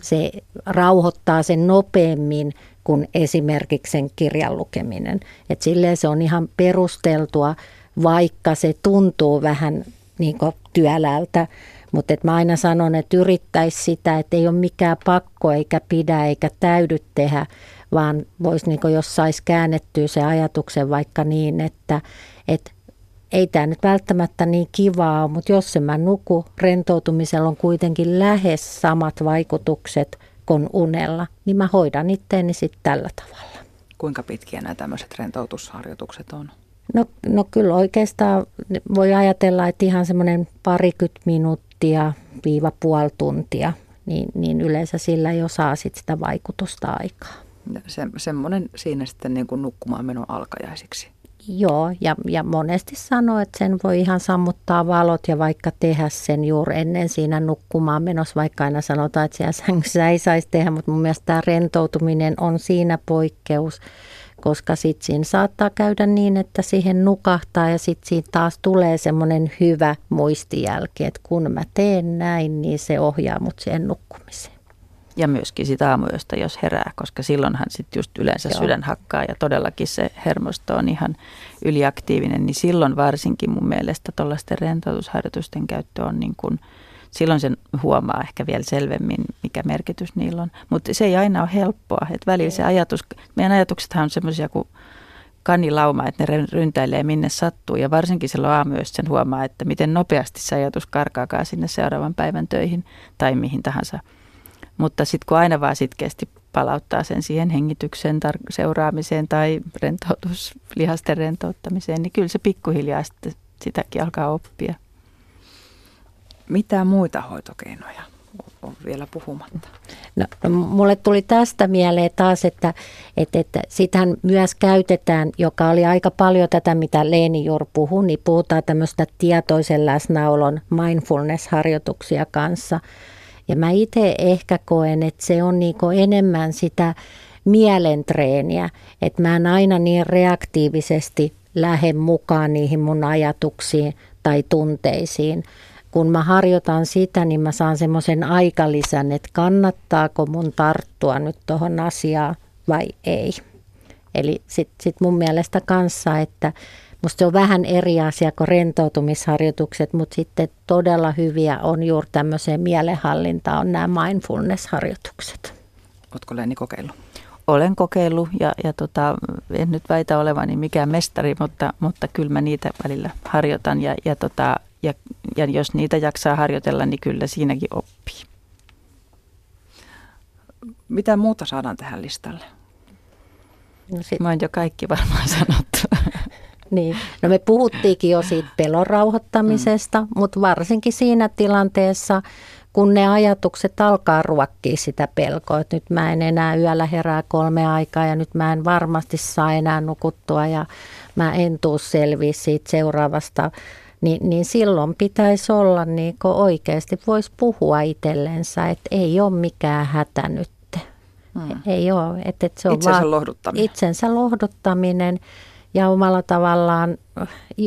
se rauhoittaa sen nopeammin kuin esimerkiksi sen kirjan lukeminen. Et silleen se on ihan perusteltua, vaikka se tuntuu vähän niin työlältä. Mutta mä aina sanon, että yrittäisi sitä, että ei ole mikään pakko eikä pidä eikä täydy tehdä, vaan voisi, niin jos saisi käännettyä se ajatuksen vaikka niin, että, että ei tämä nyt välttämättä niin kivaa mutta jos se mä nuku, rentoutumisella on kuitenkin lähes samat vaikutukset kuin unella, niin mä hoidan itteeni sitten tällä tavalla. Kuinka pitkiä nämä tämmöiset rentoutusharjoitukset on? No, no kyllä oikeastaan voi ajatella, että ihan semmoinen parikymmentä minuuttia viiva puoli tuntia, niin, niin yleensä sillä jo saa sit sitä vaikutusta aikaa. Se, semmoinen siinä sitten niin kuin nukkumaan menon alkajaisiksi. Joo, ja, ja monesti sanoo, että sen voi ihan sammuttaa valot ja vaikka tehdä sen juuri ennen siinä nukkumaan menossa, vaikka aina sanotaan, että siellä sängyssä ei saisi tehdä, mutta mun mielestä tämä rentoutuminen on siinä poikkeus, koska sitten siinä saattaa käydä niin, että siihen nukahtaa ja sitten siitä taas tulee semmoinen hyvä muistijälki, että kun mä teen näin, niin se ohjaa mut siihen nukkumiseen. Ja myöskin sitä aamuyöstä, jos herää, koska silloinhan sitten just yleensä Joo. sydän hakkaa ja todellakin se hermosto on ihan yliaktiivinen, niin silloin varsinkin mun mielestä tuollaisten rentoutusharjoitusten käyttö on niin kuin, silloin sen huomaa ehkä vielä selvemmin, mikä merkitys niillä on. Mutta se ei aina ole helppoa, että välillä se ajatus, meidän ajatuksethan on semmoisia kuin kanilauma, että ne ryntäilee minne sattuu ja varsinkin silloin aamuyöstä sen huomaa, että miten nopeasti se ajatus karkaakaan sinne seuraavan päivän töihin tai mihin tahansa – mutta sitten kun aina vaan sitkeästi palauttaa sen siihen hengityksen tar- seuraamiseen tai rentoutus, lihasten rentouttamiseen, niin kyllä se pikkuhiljaa sitten sitäkin alkaa oppia. Mitä muita hoitokeinoja on vielä puhumatta? No, no, mulle tuli tästä mieleen taas, että, että, että sitähän myös käytetään, joka oli aika paljon tätä, mitä Leeni juuri puhui, niin puhutaan tämmöistä tietoisen läsnäolon mindfulness-harjoituksia kanssa – Ja mä itse ehkä koen, että se on niinku enemmän sitä mielentreeniä, että mä en aina niin reaktiivisesti lähde mukaan niihin mun ajatuksiin tai tunteisiin. Kun mä harjoitan sitä, niin mä saan semmoisen aikalisän, että kannattaako mun tarttua nyt tuohon asiaan vai ei. Eli sitten sit mun mielestä kanssa, että musta se on vähän eri asia kuin rentoutumisharjoitukset, mutta sitten todella hyviä on juuri tämmöiseen mielenhallintaan on nämä mindfulness-harjoitukset. Oletko Leeni kokeillut? Olen kokeillut ja, ja tota, en nyt väitä olevani mikään mestari, mutta, mutta kyllä mä niitä välillä harjoitan ja, ja, tota, ja, ja jos niitä jaksaa harjoitella, niin kyllä siinäkin oppii. Mitä muuta saadaan tähän listalle? No sit... Mä oon jo kaikki varmaan sanottu. Niin, no me puhuttiinkin jo siitä pelon rauhoittamisesta, mm. mutta varsinkin siinä tilanteessa, kun ne ajatukset alkaa ruokkia sitä pelkoa, että nyt mä en enää yöllä herää kolme aikaa ja nyt mä en varmasti saa enää nukuttua ja mä en tuu selviä siitä seuraavasta, niin, niin silloin pitäisi olla niin oikeasti, voisi puhua itsellensä, että ei ole mikään hätä nyt. Hmm. Ei ole. Että, että se on itsensä vaan lohduttaminen. Itsensä lohduttaminen ja omalla tavallaan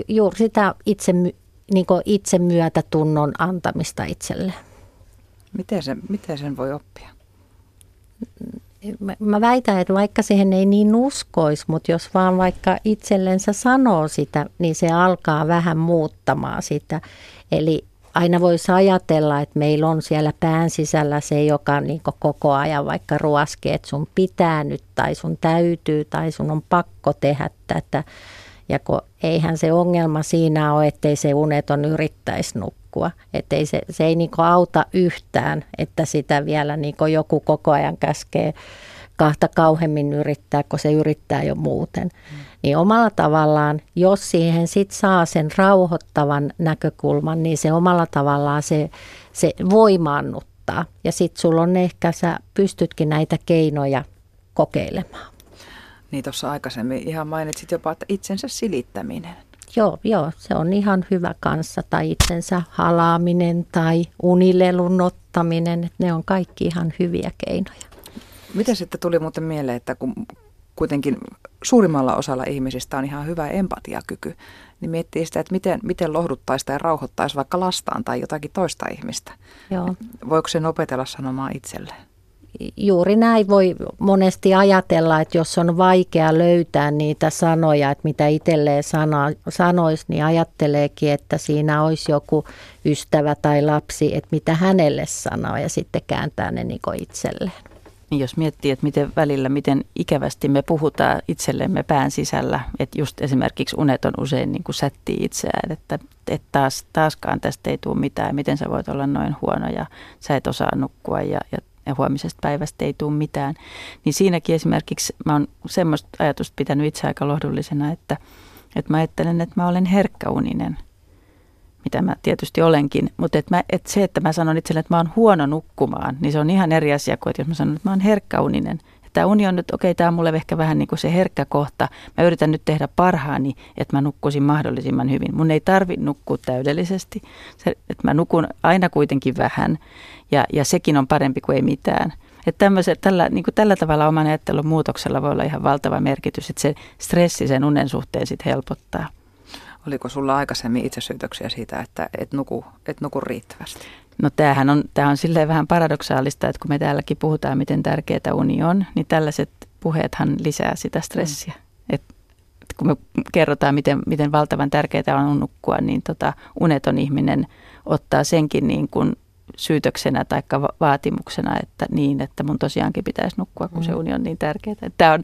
juuri sitä itse, niin itsemyötätunnon antamista itselle. Miten sen, miten sen voi oppia? Mä väitän, että vaikka siihen ei niin uskoisi, mutta jos vaan vaikka itsellensä sanoo sitä, niin se alkaa vähän muuttamaan sitä. Eli aina voisi ajatella, että meillä on siellä pään sisällä se, joka niin koko ajan vaikka ruoskee, että sun pitää nyt tai sun täytyy tai sun on pakko tehdä tätä. Ja kun eihän se ongelma siinä ole, ettei se uneton yrittäisi nukkua. Että se, se ei niin auta yhtään, että sitä vielä niin joku koko ajan käskee kahta kauhemmin yrittää, kun se yrittää jo muuten. Mm. Niin omalla tavallaan, jos siihen sit saa sen rauhoittavan näkökulman, niin se omalla tavallaan se, se voimaannuttaa. Ja sitten sulla on ehkä, sä pystytkin näitä keinoja kokeilemaan. Niin tuossa aikaisemmin ihan mainitsit jopa, että itsensä silittäminen. Joo, joo, se on ihan hyvä kanssa. Tai itsensä halaaminen tai unilelun ottaminen. Ne on kaikki ihan hyviä keinoja. Miten sitten tuli muuten mieleen, että kun kuitenkin suurimmalla osalla ihmisistä on ihan hyvä empatiakyky, niin miettii sitä, että miten, miten lohduttaisi tai rauhoittaisi vaikka lastaan tai jotakin toista ihmistä. Joo. Voiko sen opetella sanomaan itselleen? Juuri näin voi monesti ajatella, että jos on vaikea löytää niitä sanoja, että mitä itselleen sana, sanoisi, niin ajatteleekin, että siinä olisi joku ystävä tai lapsi, että mitä hänelle sanoo ja sitten kääntää ne niin itselleen. Niin jos miettii, että miten välillä, miten ikävästi me puhutaan itsellemme pään sisällä, että just esimerkiksi unet on usein niin kuin sättii itseään, että, että taas, taaskaan tästä ei tule mitään, miten sä voit olla noin huono ja sä et osaa nukkua ja, ja, ja huomisesta päivästä ei tule mitään. Niin siinäkin esimerkiksi mä oon semmoista ajatusta pitänyt itse aika lohdullisena, että, että mä ajattelen, että mä olen herkkäuninen – mitä mä tietysti olenkin, mutta et mä, et se, että mä sanon itselle, että mä oon huono nukkumaan, niin se on ihan eri asia kuin, että jos mä sanon, että mä oon herkkäuninen. Tämä uni on nyt, okei, okay, tämä on mulle ehkä vähän niin kuin se herkkä kohta. Mä yritän nyt tehdä parhaani, että mä nukkuisin mahdollisimman hyvin. Mun ei tarvi nukkua täydellisesti, se, että mä nukun aina kuitenkin vähän ja, ja sekin on parempi kuin ei mitään. Että tällä, niin kuin tällä tavalla oman ajattelun muutoksella voi olla ihan valtava merkitys, että se stressi sen unen suhteen sitten helpottaa. Oliko sulla aikaisemmin itsesyytöksiä siitä, että et nuku, et nuku riittävästi? No tämähän on, tämä on silleen vähän paradoksaalista, että kun me täälläkin puhutaan, miten tärkeää uni on, niin tällaiset puheethan lisää sitä stressiä. Mm. Et, et kun me kerrotaan, miten, miten valtavan tärkeää on nukkua, niin tota, uneton ihminen ottaa senkin niin kuin syytöksenä tai vaatimuksena, että niin, että mun tosiaankin pitäisi nukkua, kun mm. se uni on niin tärkeää. Tämä on,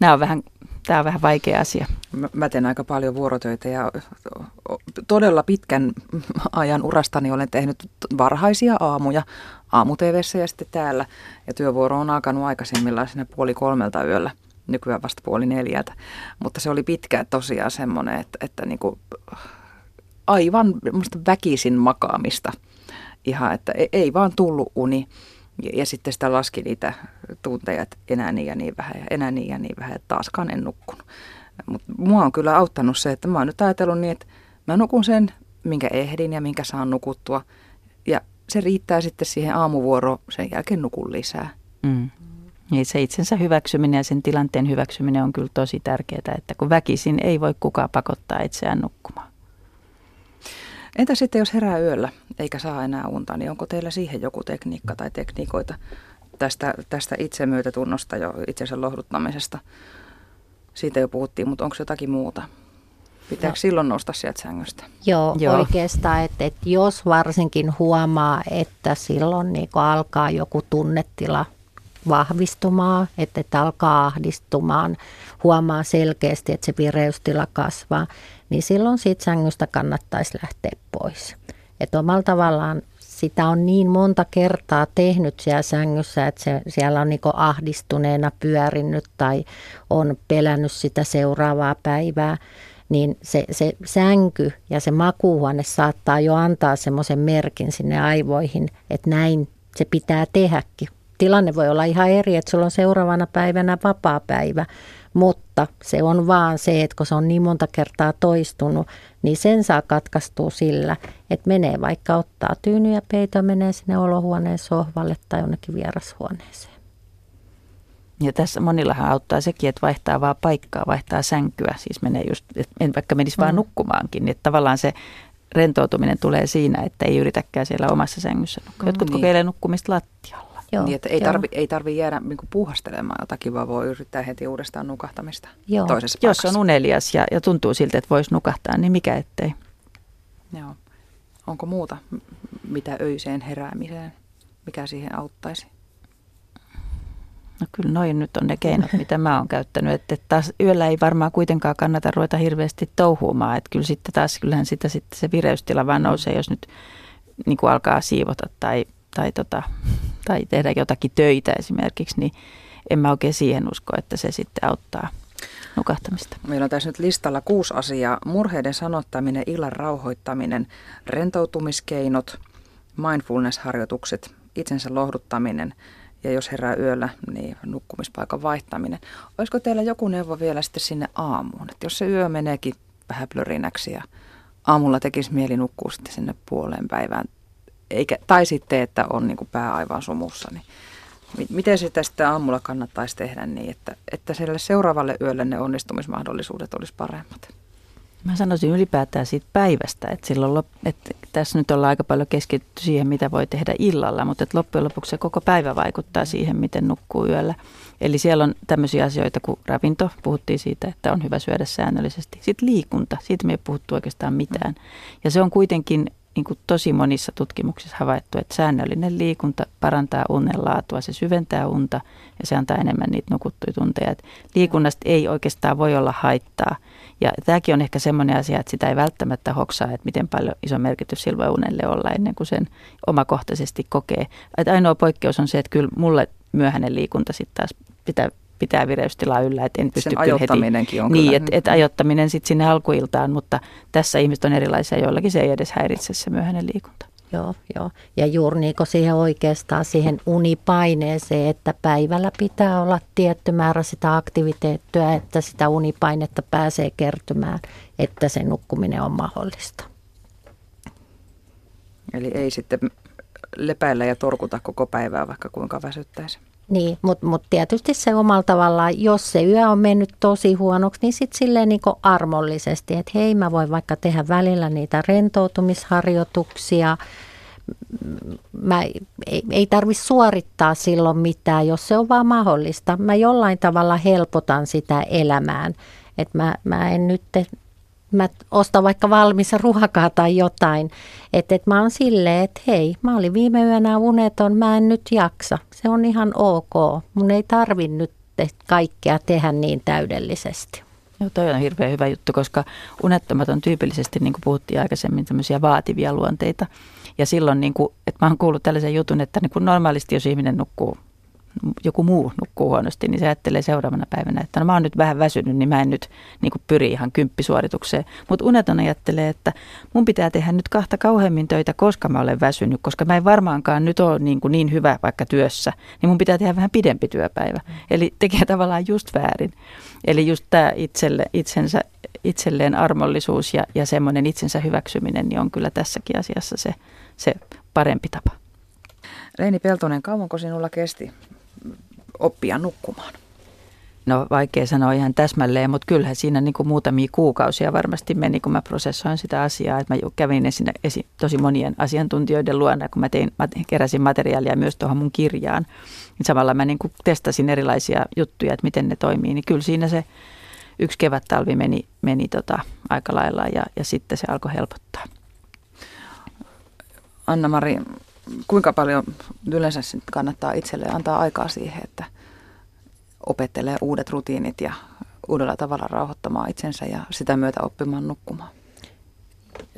nämä on vähän tämä on vähän vaikea asia. Mä, teen aika paljon vuorotöitä ja todella pitkän ajan urastani olen tehnyt varhaisia aamuja aamu ja sitten täällä. Ja työvuoro on alkanut aikaisemmillaan sinne puoli kolmelta yöllä, nykyään vasta puoli neljältä. Mutta se oli pitkä tosiaan semmoinen, että, että niin kuin aivan väkisin makaamista. Ihan, että ei, ei vaan tullut uni. Ja, ja sitten sitä laski niitä tunteja, että enää niin ja niin vähän ja enää niin ja niin vähän, että taaskaan en nukkunut. Mutta mua on kyllä auttanut se, että mä oon nyt ajatellut niin, että mä nukun sen, minkä ehdin ja minkä saan nukuttua. Ja se riittää sitten siihen aamuvuoroon, sen jälkeen nukun lisää. Mm. Niin se itsensä hyväksyminen ja sen tilanteen hyväksyminen on kyllä tosi tärkeää, että kun väkisin ei voi kukaan pakottaa itseään nukkumaan. Entä sitten jos herää yöllä eikä saa enää unta, niin onko teillä siihen joku tekniikka tai tekniikoita tästä, tästä itsemyötätunnosta jo itsensä lohduttamisesta? Siitä jo puhuttiin, mutta onko jotakin muuta? Pitääkö no. silloin nousta sieltä sängystä? Joo, Joo. oikeastaan, että, että jos varsinkin huomaa, että silloin niin alkaa joku tunnetila vahvistumaan, että, että alkaa ahdistumaan, huomaa selkeästi, että se vireystila kasvaa, niin silloin siitä sängystä kannattaisi lähteä pois. Että omalla tavallaan sitä on niin monta kertaa tehnyt siellä sängyssä, että se, siellä on niin ahdistuneena pyörinyt tai on pelännyt sitä seuraavaa päivää, niin se, se sänky ja se makuuhuone saattaa jo antaa semmoisen merkin sinne aivoihin, että näin se pitää tehdäkin. Tilanne voi olla ihan eri, että sulla on seuraavana päivänä vapaa päivä, mutta se on vaan se, että kun se on niin monta kertaa toistunut, niin sen saa katkaistua sillä, että menee vaikka ottaa tyyny ja peito, menee sinne olohuoneen sohvalle tai jonnekin vierashuoneeseen. Ja tässä monillahan auttaa sekin, että vaihtaa vaan paikkaa, vaihtaa sänkyä. Siis menee just, en vaikka menisi vaan mm. nukkumaankin, niin että tavallaan se rentoutuminen tulee siinä, että ei yritäkään siellä omassa sängyssä nukkua. Jotkut mm, niin. kokeilee nukkumista lattialla. Joo, niin, että ei, tarvi, ei tarvi jäädä niin puuhastelemaan jotakin, vaan voi yrittää heti uudestaan nukahtamista joo. toisessa Jos paikassa. on unelias ja, ja tuntuu siltä, että voisi nukahtaa, niin mikä ettei. Joo. Onko muuta, mitä öiseen heräämiseen, mikä siihen auttaisi? No kyllä noin nyt on ne keinot, mitä mä oon käyttänyt. Että taas yöllä ei varmaan kuitenkaan kannata ruveta hirveästi touhuumaan. Että kyllä sitten taas, kyllähän sitä sitten se vireystila vaan nousee, jos nyt niin kuin alkaa siivota tai, tai, tota, tai tehdä jotakin töitä esimerkiksi, niin en mä oikein siihen usko, että se sitten auttaa nukahtamista. Meillä on tässä nyt listalla kuusi asiaa. Murheiden sanottaminen, illan rauhoittaminen, rentoutumiskeinot, mindfulness-harjoitukset, itsensä lohduttaminen – ja jos herää yöllä, niin nukkumispaikan vaihtaminen. Olisiko teillä joku neuvo vielä sitten sinne aamuun? Että jos se yö meneekin vähän plörinäksi ja aamulla tekisi mieli nukkua sitten sinne puoleen päivään, eikä, tai sitten, että on niin pää aivan sumussa, niin miten sitä sitten aamulla kannattaisi tehdä niin, että, että sille seuraavalle yölle ne onnistumismahdollisuudet olisi paremmat? Mä sanoisin ylipäätään siitä päivästä, että, silloin, että tässä nyt ollaan aika paljon keskitytty siihen, mitä voi tehdä illalla, mutta että loppujen lopuksi se koko päivä vaikuttaa siihen, miten nukkuu yöllä. Eli siellä on tämmöisiä asioita kuin ravinto, puhuttiin siitä, että on hyvä syödä säännöllisesti. Sitten liikunta, siitä me ei puhuttu oikeastaan mitään. Ja se on kuitenkin niin kuin tosi monissa tutkimuksissa havaittu, että säännöllinen liikunta parantaa unen laatua, se syventää unta ja se antaa enemmän niitä nukuttuja tunteja. Et liikunnasta ei oikeastaan voi olla haittaa. Ja tämäkin on ehkä semmoinen asia, että sitä ei välttämättä hoksaa, että miten paljon iso merkitys sillä unelle olla ennen kuin sen omakohtaisesti kokee. Et ainoa poikkeus on se, että kyllä mulle myöhäinen liikunta sitten taas pitää pitää vireystilaa yllä, että en pysty Sen heti. on Niin, että et ajottaminen sitten sinne alkuiltaan, mutta tässä ihmiset on erilaisia, joillakin se ei edes häiritse se myöhäinen liikunta. Joo, joo. Ja juuri niin kuin siihen oikeastaan siihen unipaineeseen, että päivällä pitää olla tietty määrä sitä aktiviteettia, että sitä unipainetta pääsee kertymään, että se nukkuminen on mahdollista. Eli ei sitten lepäillä ja torkuta koko päivää, vaikka kuinka väsyttäisi. Niin, mutta mut tietysti se omalla tavallaan, jos se yö on mennyt tosi huonoksi, niin sitten silleen niin armollisesti, että hei mä voin vaikka tehdä välillä niitä rentoutumisharjoituksia. Mä, ei, ei tarvitse suorittaa silloin mitään, jos se on vaan mahdollista. Mä jollain tavalla helpotan sitä elämään. Että mä, mä en nyt mä ostan vaikka valmis ruokaa tai jotain. Että et mä oon silleen, että hei, mä olin viime yönä uneton, mä en nyt jaksa. Se on ihan ok. Mun ei tarvi nyt kaikkea tehdä niin täydellisesti. Joo, toi on hirveän hyvä juttu, koska unettomat on tyypillisesti, niin kuin puhuttiin aikaisemmin, tämmöisiä vaativia luonteita. Ja silloin, niin kuin, että mä oon kuullut tällaisen jutun, että niin kuin normaalisti, jos ihminen nukkuu joku muu nukkuu huonosti, niin se ajattelee seuraavana päivänä, että no mä oon nyt vähän väsynyt, niin mä en nyt niin kuin pyri ihan kymppisuoritukseen. Mutta uneton ajattelee, että mun pitää tehdä nyt kahta kauheammin töitä, koska mä olen väsynyt, koska mä en varmaankaan nyt ole niin, kuin niin hyvä vaikka työssä, niin mun pitää tehdä vähän pidempi työpäivä. Eli tekee tavallaan just väärin. Eli just tämä itselle, itsensä, itselleen armollisuus ja, ja semmoinen itsensä hyväksyminen niin on kyllä tässäkin asiassa se, se parempi tapa. Leini Peltonen, kauanko sinulla kesti oppia nukkumaan? No vaikea sanoa ihan täsmälleen, mutta kyllähän siinä niin kuin muutamia kuukausia varmasti meni, kun mä prosessoin sitä asiaa. Että mä kävin esin, esi, tosi monien asiantuntijoiden luona, kun mä, tein, mä keräsin materiaalia myös tuohon mun kirjaan. Niin samalla mä niin kuin testasin erilaisia juttuja, että miten ne toimii. Niin kyllä siinä se yksi kevät-talvi meni, meni tota aika lailla ja, ja sitten se alkoi helpottaa. Anna-Mari, kuinka paljon yleensä kannattaa itselleen antaa aikaa siihen, että opettelee uudet rutiinit ja uudella tavalla rauhoittamaan itsensä ja sitä myötä oppimaan nukkumaan?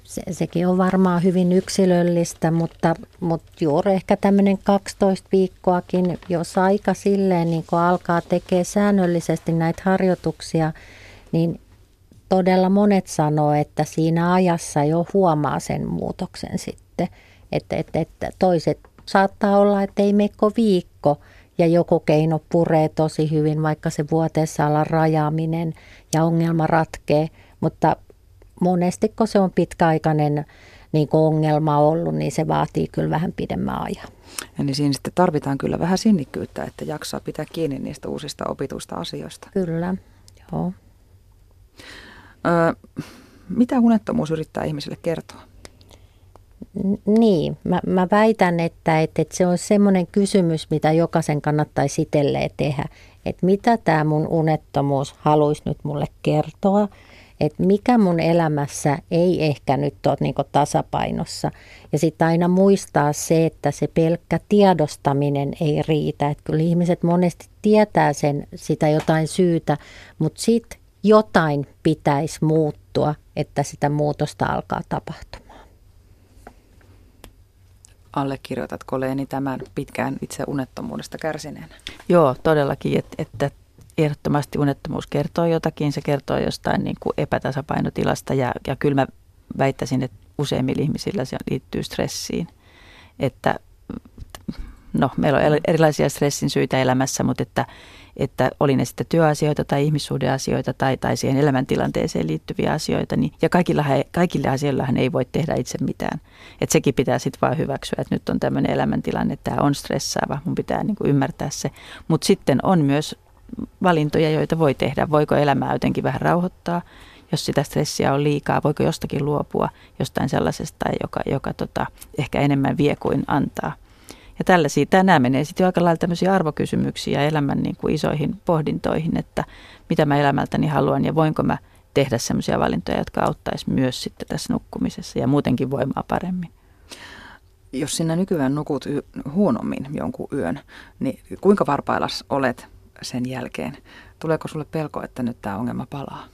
Se, sekin on varmaan hyvin yksilöllistä, mutta, mutta juuri ehkä tämmöinen 12 viikkoakin, jos aika silleen niin kun alkaa tekemään säännöllisesti näitä harjoituksia, niin todella monet sanoo, että siinä ajassa jo huomaa sen muutoksen sitten. Että, että, että toiset saattaa olla, että ei mekko viikko ja joku keino puree tosi hyvin, vaikka se vuoteessa olla rajaaminen ja ongelma ratkee, mutta monesti kun se on pitkäaikainen niin ongelma ollut, niin se vaatii kyllä vähän pidemmän ajan. Eli siinä sitten tarvitaan kyllä vähän sinnikkyyttä, että jaksaa pitää kiinni niistä uusista opituista asioista. Kyllä, joo. Öö, mitä unettomuus yrittää ihmiselle kertoa? Niin, mä, mä väitän, että, että, että se on semmoinen kysymys, mitä jokaisen kannattaisi itselleen tehdä. Että mitä tämä mun unettomuus haluaisi nyt mulle kertoa, että mikä mun elämässä ei ehkä nyt ole niin tasapainossa. Ja sitten aina muistaa se, että se pelkkä tiedostaminen ei riitä. Että kyllä ihmiset monesti tietää sen, sitä jotain syytä, mutta sitten jotain pitäisi muuttua, että sitä muutosta alkaa tapahtumaan. Allekirjoitatko Leeni tämän pitkään itse unettomuudesta kärsineenä? Joo, todellakin, että, että ehdottomasti unettomuus kertoo jotakin, se kertoo jostain niin kuin epätasapainotilasta ja, ja kyllä mä väittäisin, että useimmilla ihmisillä se liittyy stressiin. Että no, meillä on erilaisia stressin syitä elämässä, mutta että, että oli ne sitten työasioita tai ihmissuhdeasioita tai, tai siihen elämäntilanteeseen liittyviä asioita, niin, ja kaikilla, kaikille asioilla hän ei voi tehdä itse mitään. Että sekin pitää sitten vaan hyväksyä, että nyt on tämmöinen elämäntilanne, että tämä on stressaava, mun pitää niin kuin ymmärtää se. Mutta sitten on myös valintoja, joita voi tehdä. Voiko elämää jotenkin vähän rauhoittaa, jos sitä stressiä on liikaa, voiko jostakin luopua jostain sellaisesta, joka, joka tota, ehkä enemmän vie kuin antaa. Ja tällaisia, nämä menee sitten jo aika lailla tämmöisiä arvokysymyksiä elämän niin kuin isoihin pohdintoihin, että mitä mä elämältäni haluan ja voinko mä tehdä semmoisia valintoja, jotka auttaisi myös sitten tässä nukkumisessa ja muutenkin voimaa paremmin. Jos sinä nykyään nukut huonommin jonkun yön, niin kuinka varpailas olet sen jälkeen? Tuleeko sulle pelko, että nyt tämä ongelma palaa?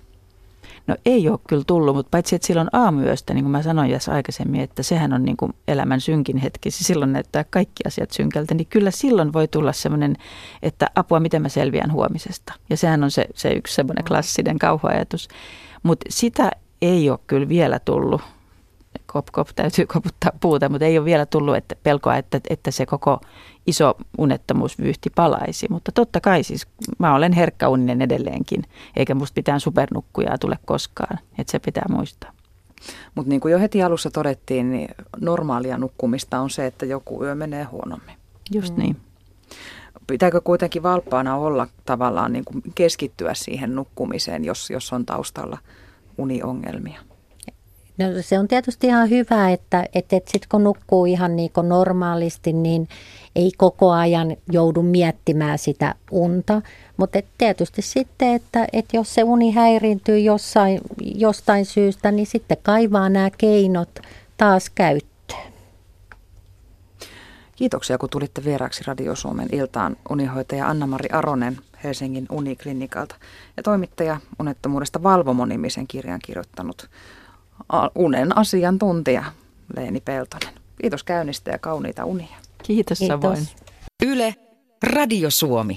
No ei ole kyllä tullut, mutta paitsi että silloin aamuyöstä, niin kuin mä sanoin tässä aikaisemmin, että sehän on niin kuin elämän synkin hetki, se silloin näyttää kaikki asiat synkältä, niin kyllä silloin voi tulla semmoinen, että apua, miten mä selviän huomisesta. Ja sehän on se, se yksi semmoinen klassinen kauhuajatus. Mutta sitä ei ole kyllä vielä tullut kop, kop, täytyy koputtaa puuta, mutta ei ole vielä tullut että pelkoa, että, että se koko iso unettomuusvyyhti palaisi. Mutta totta kai siis mä olen herkkäuninen edelleenkin, eikä musta pitää supernukkujaa tule koskaan, että se pitää muistaa. Mutta niin kuin jo heti alussa todettiin, niin normaalia nukkumista on se, että joku yö menee huonommin. Just mm. niin. Pitääkö kuitenkin valppaana olla tavallaan niin kuin keskittyä siihen nukkumiseen, jos, jos on taustalla uniongelmia? No se on tietysti ihan hyvä, että, että, että sitten kun nukkuu ihan niin kuin normaalisti, niin ei koko ajan joudu miettimään sitä unta. Mutta tietysti sitten, että, että jos se uni häiriintyy jossain, jostain syystä, niin sitten kaivaa nämä keinot taas käyttöön. Kiitoksia, kun tulitte vieraaksi Radio Suomen iltaan unihoitaja Anna-Mari Aronen Helsingin Uniklinikalta ja toimittaja Unettomuudesta valvomonimisen kirjan kirjoittanut unen asiantuntija Leeni Peltonen. Kiitos käynnistä ja kauniita unia. Kiitos, Kiitos. Yle, Radio Suomi.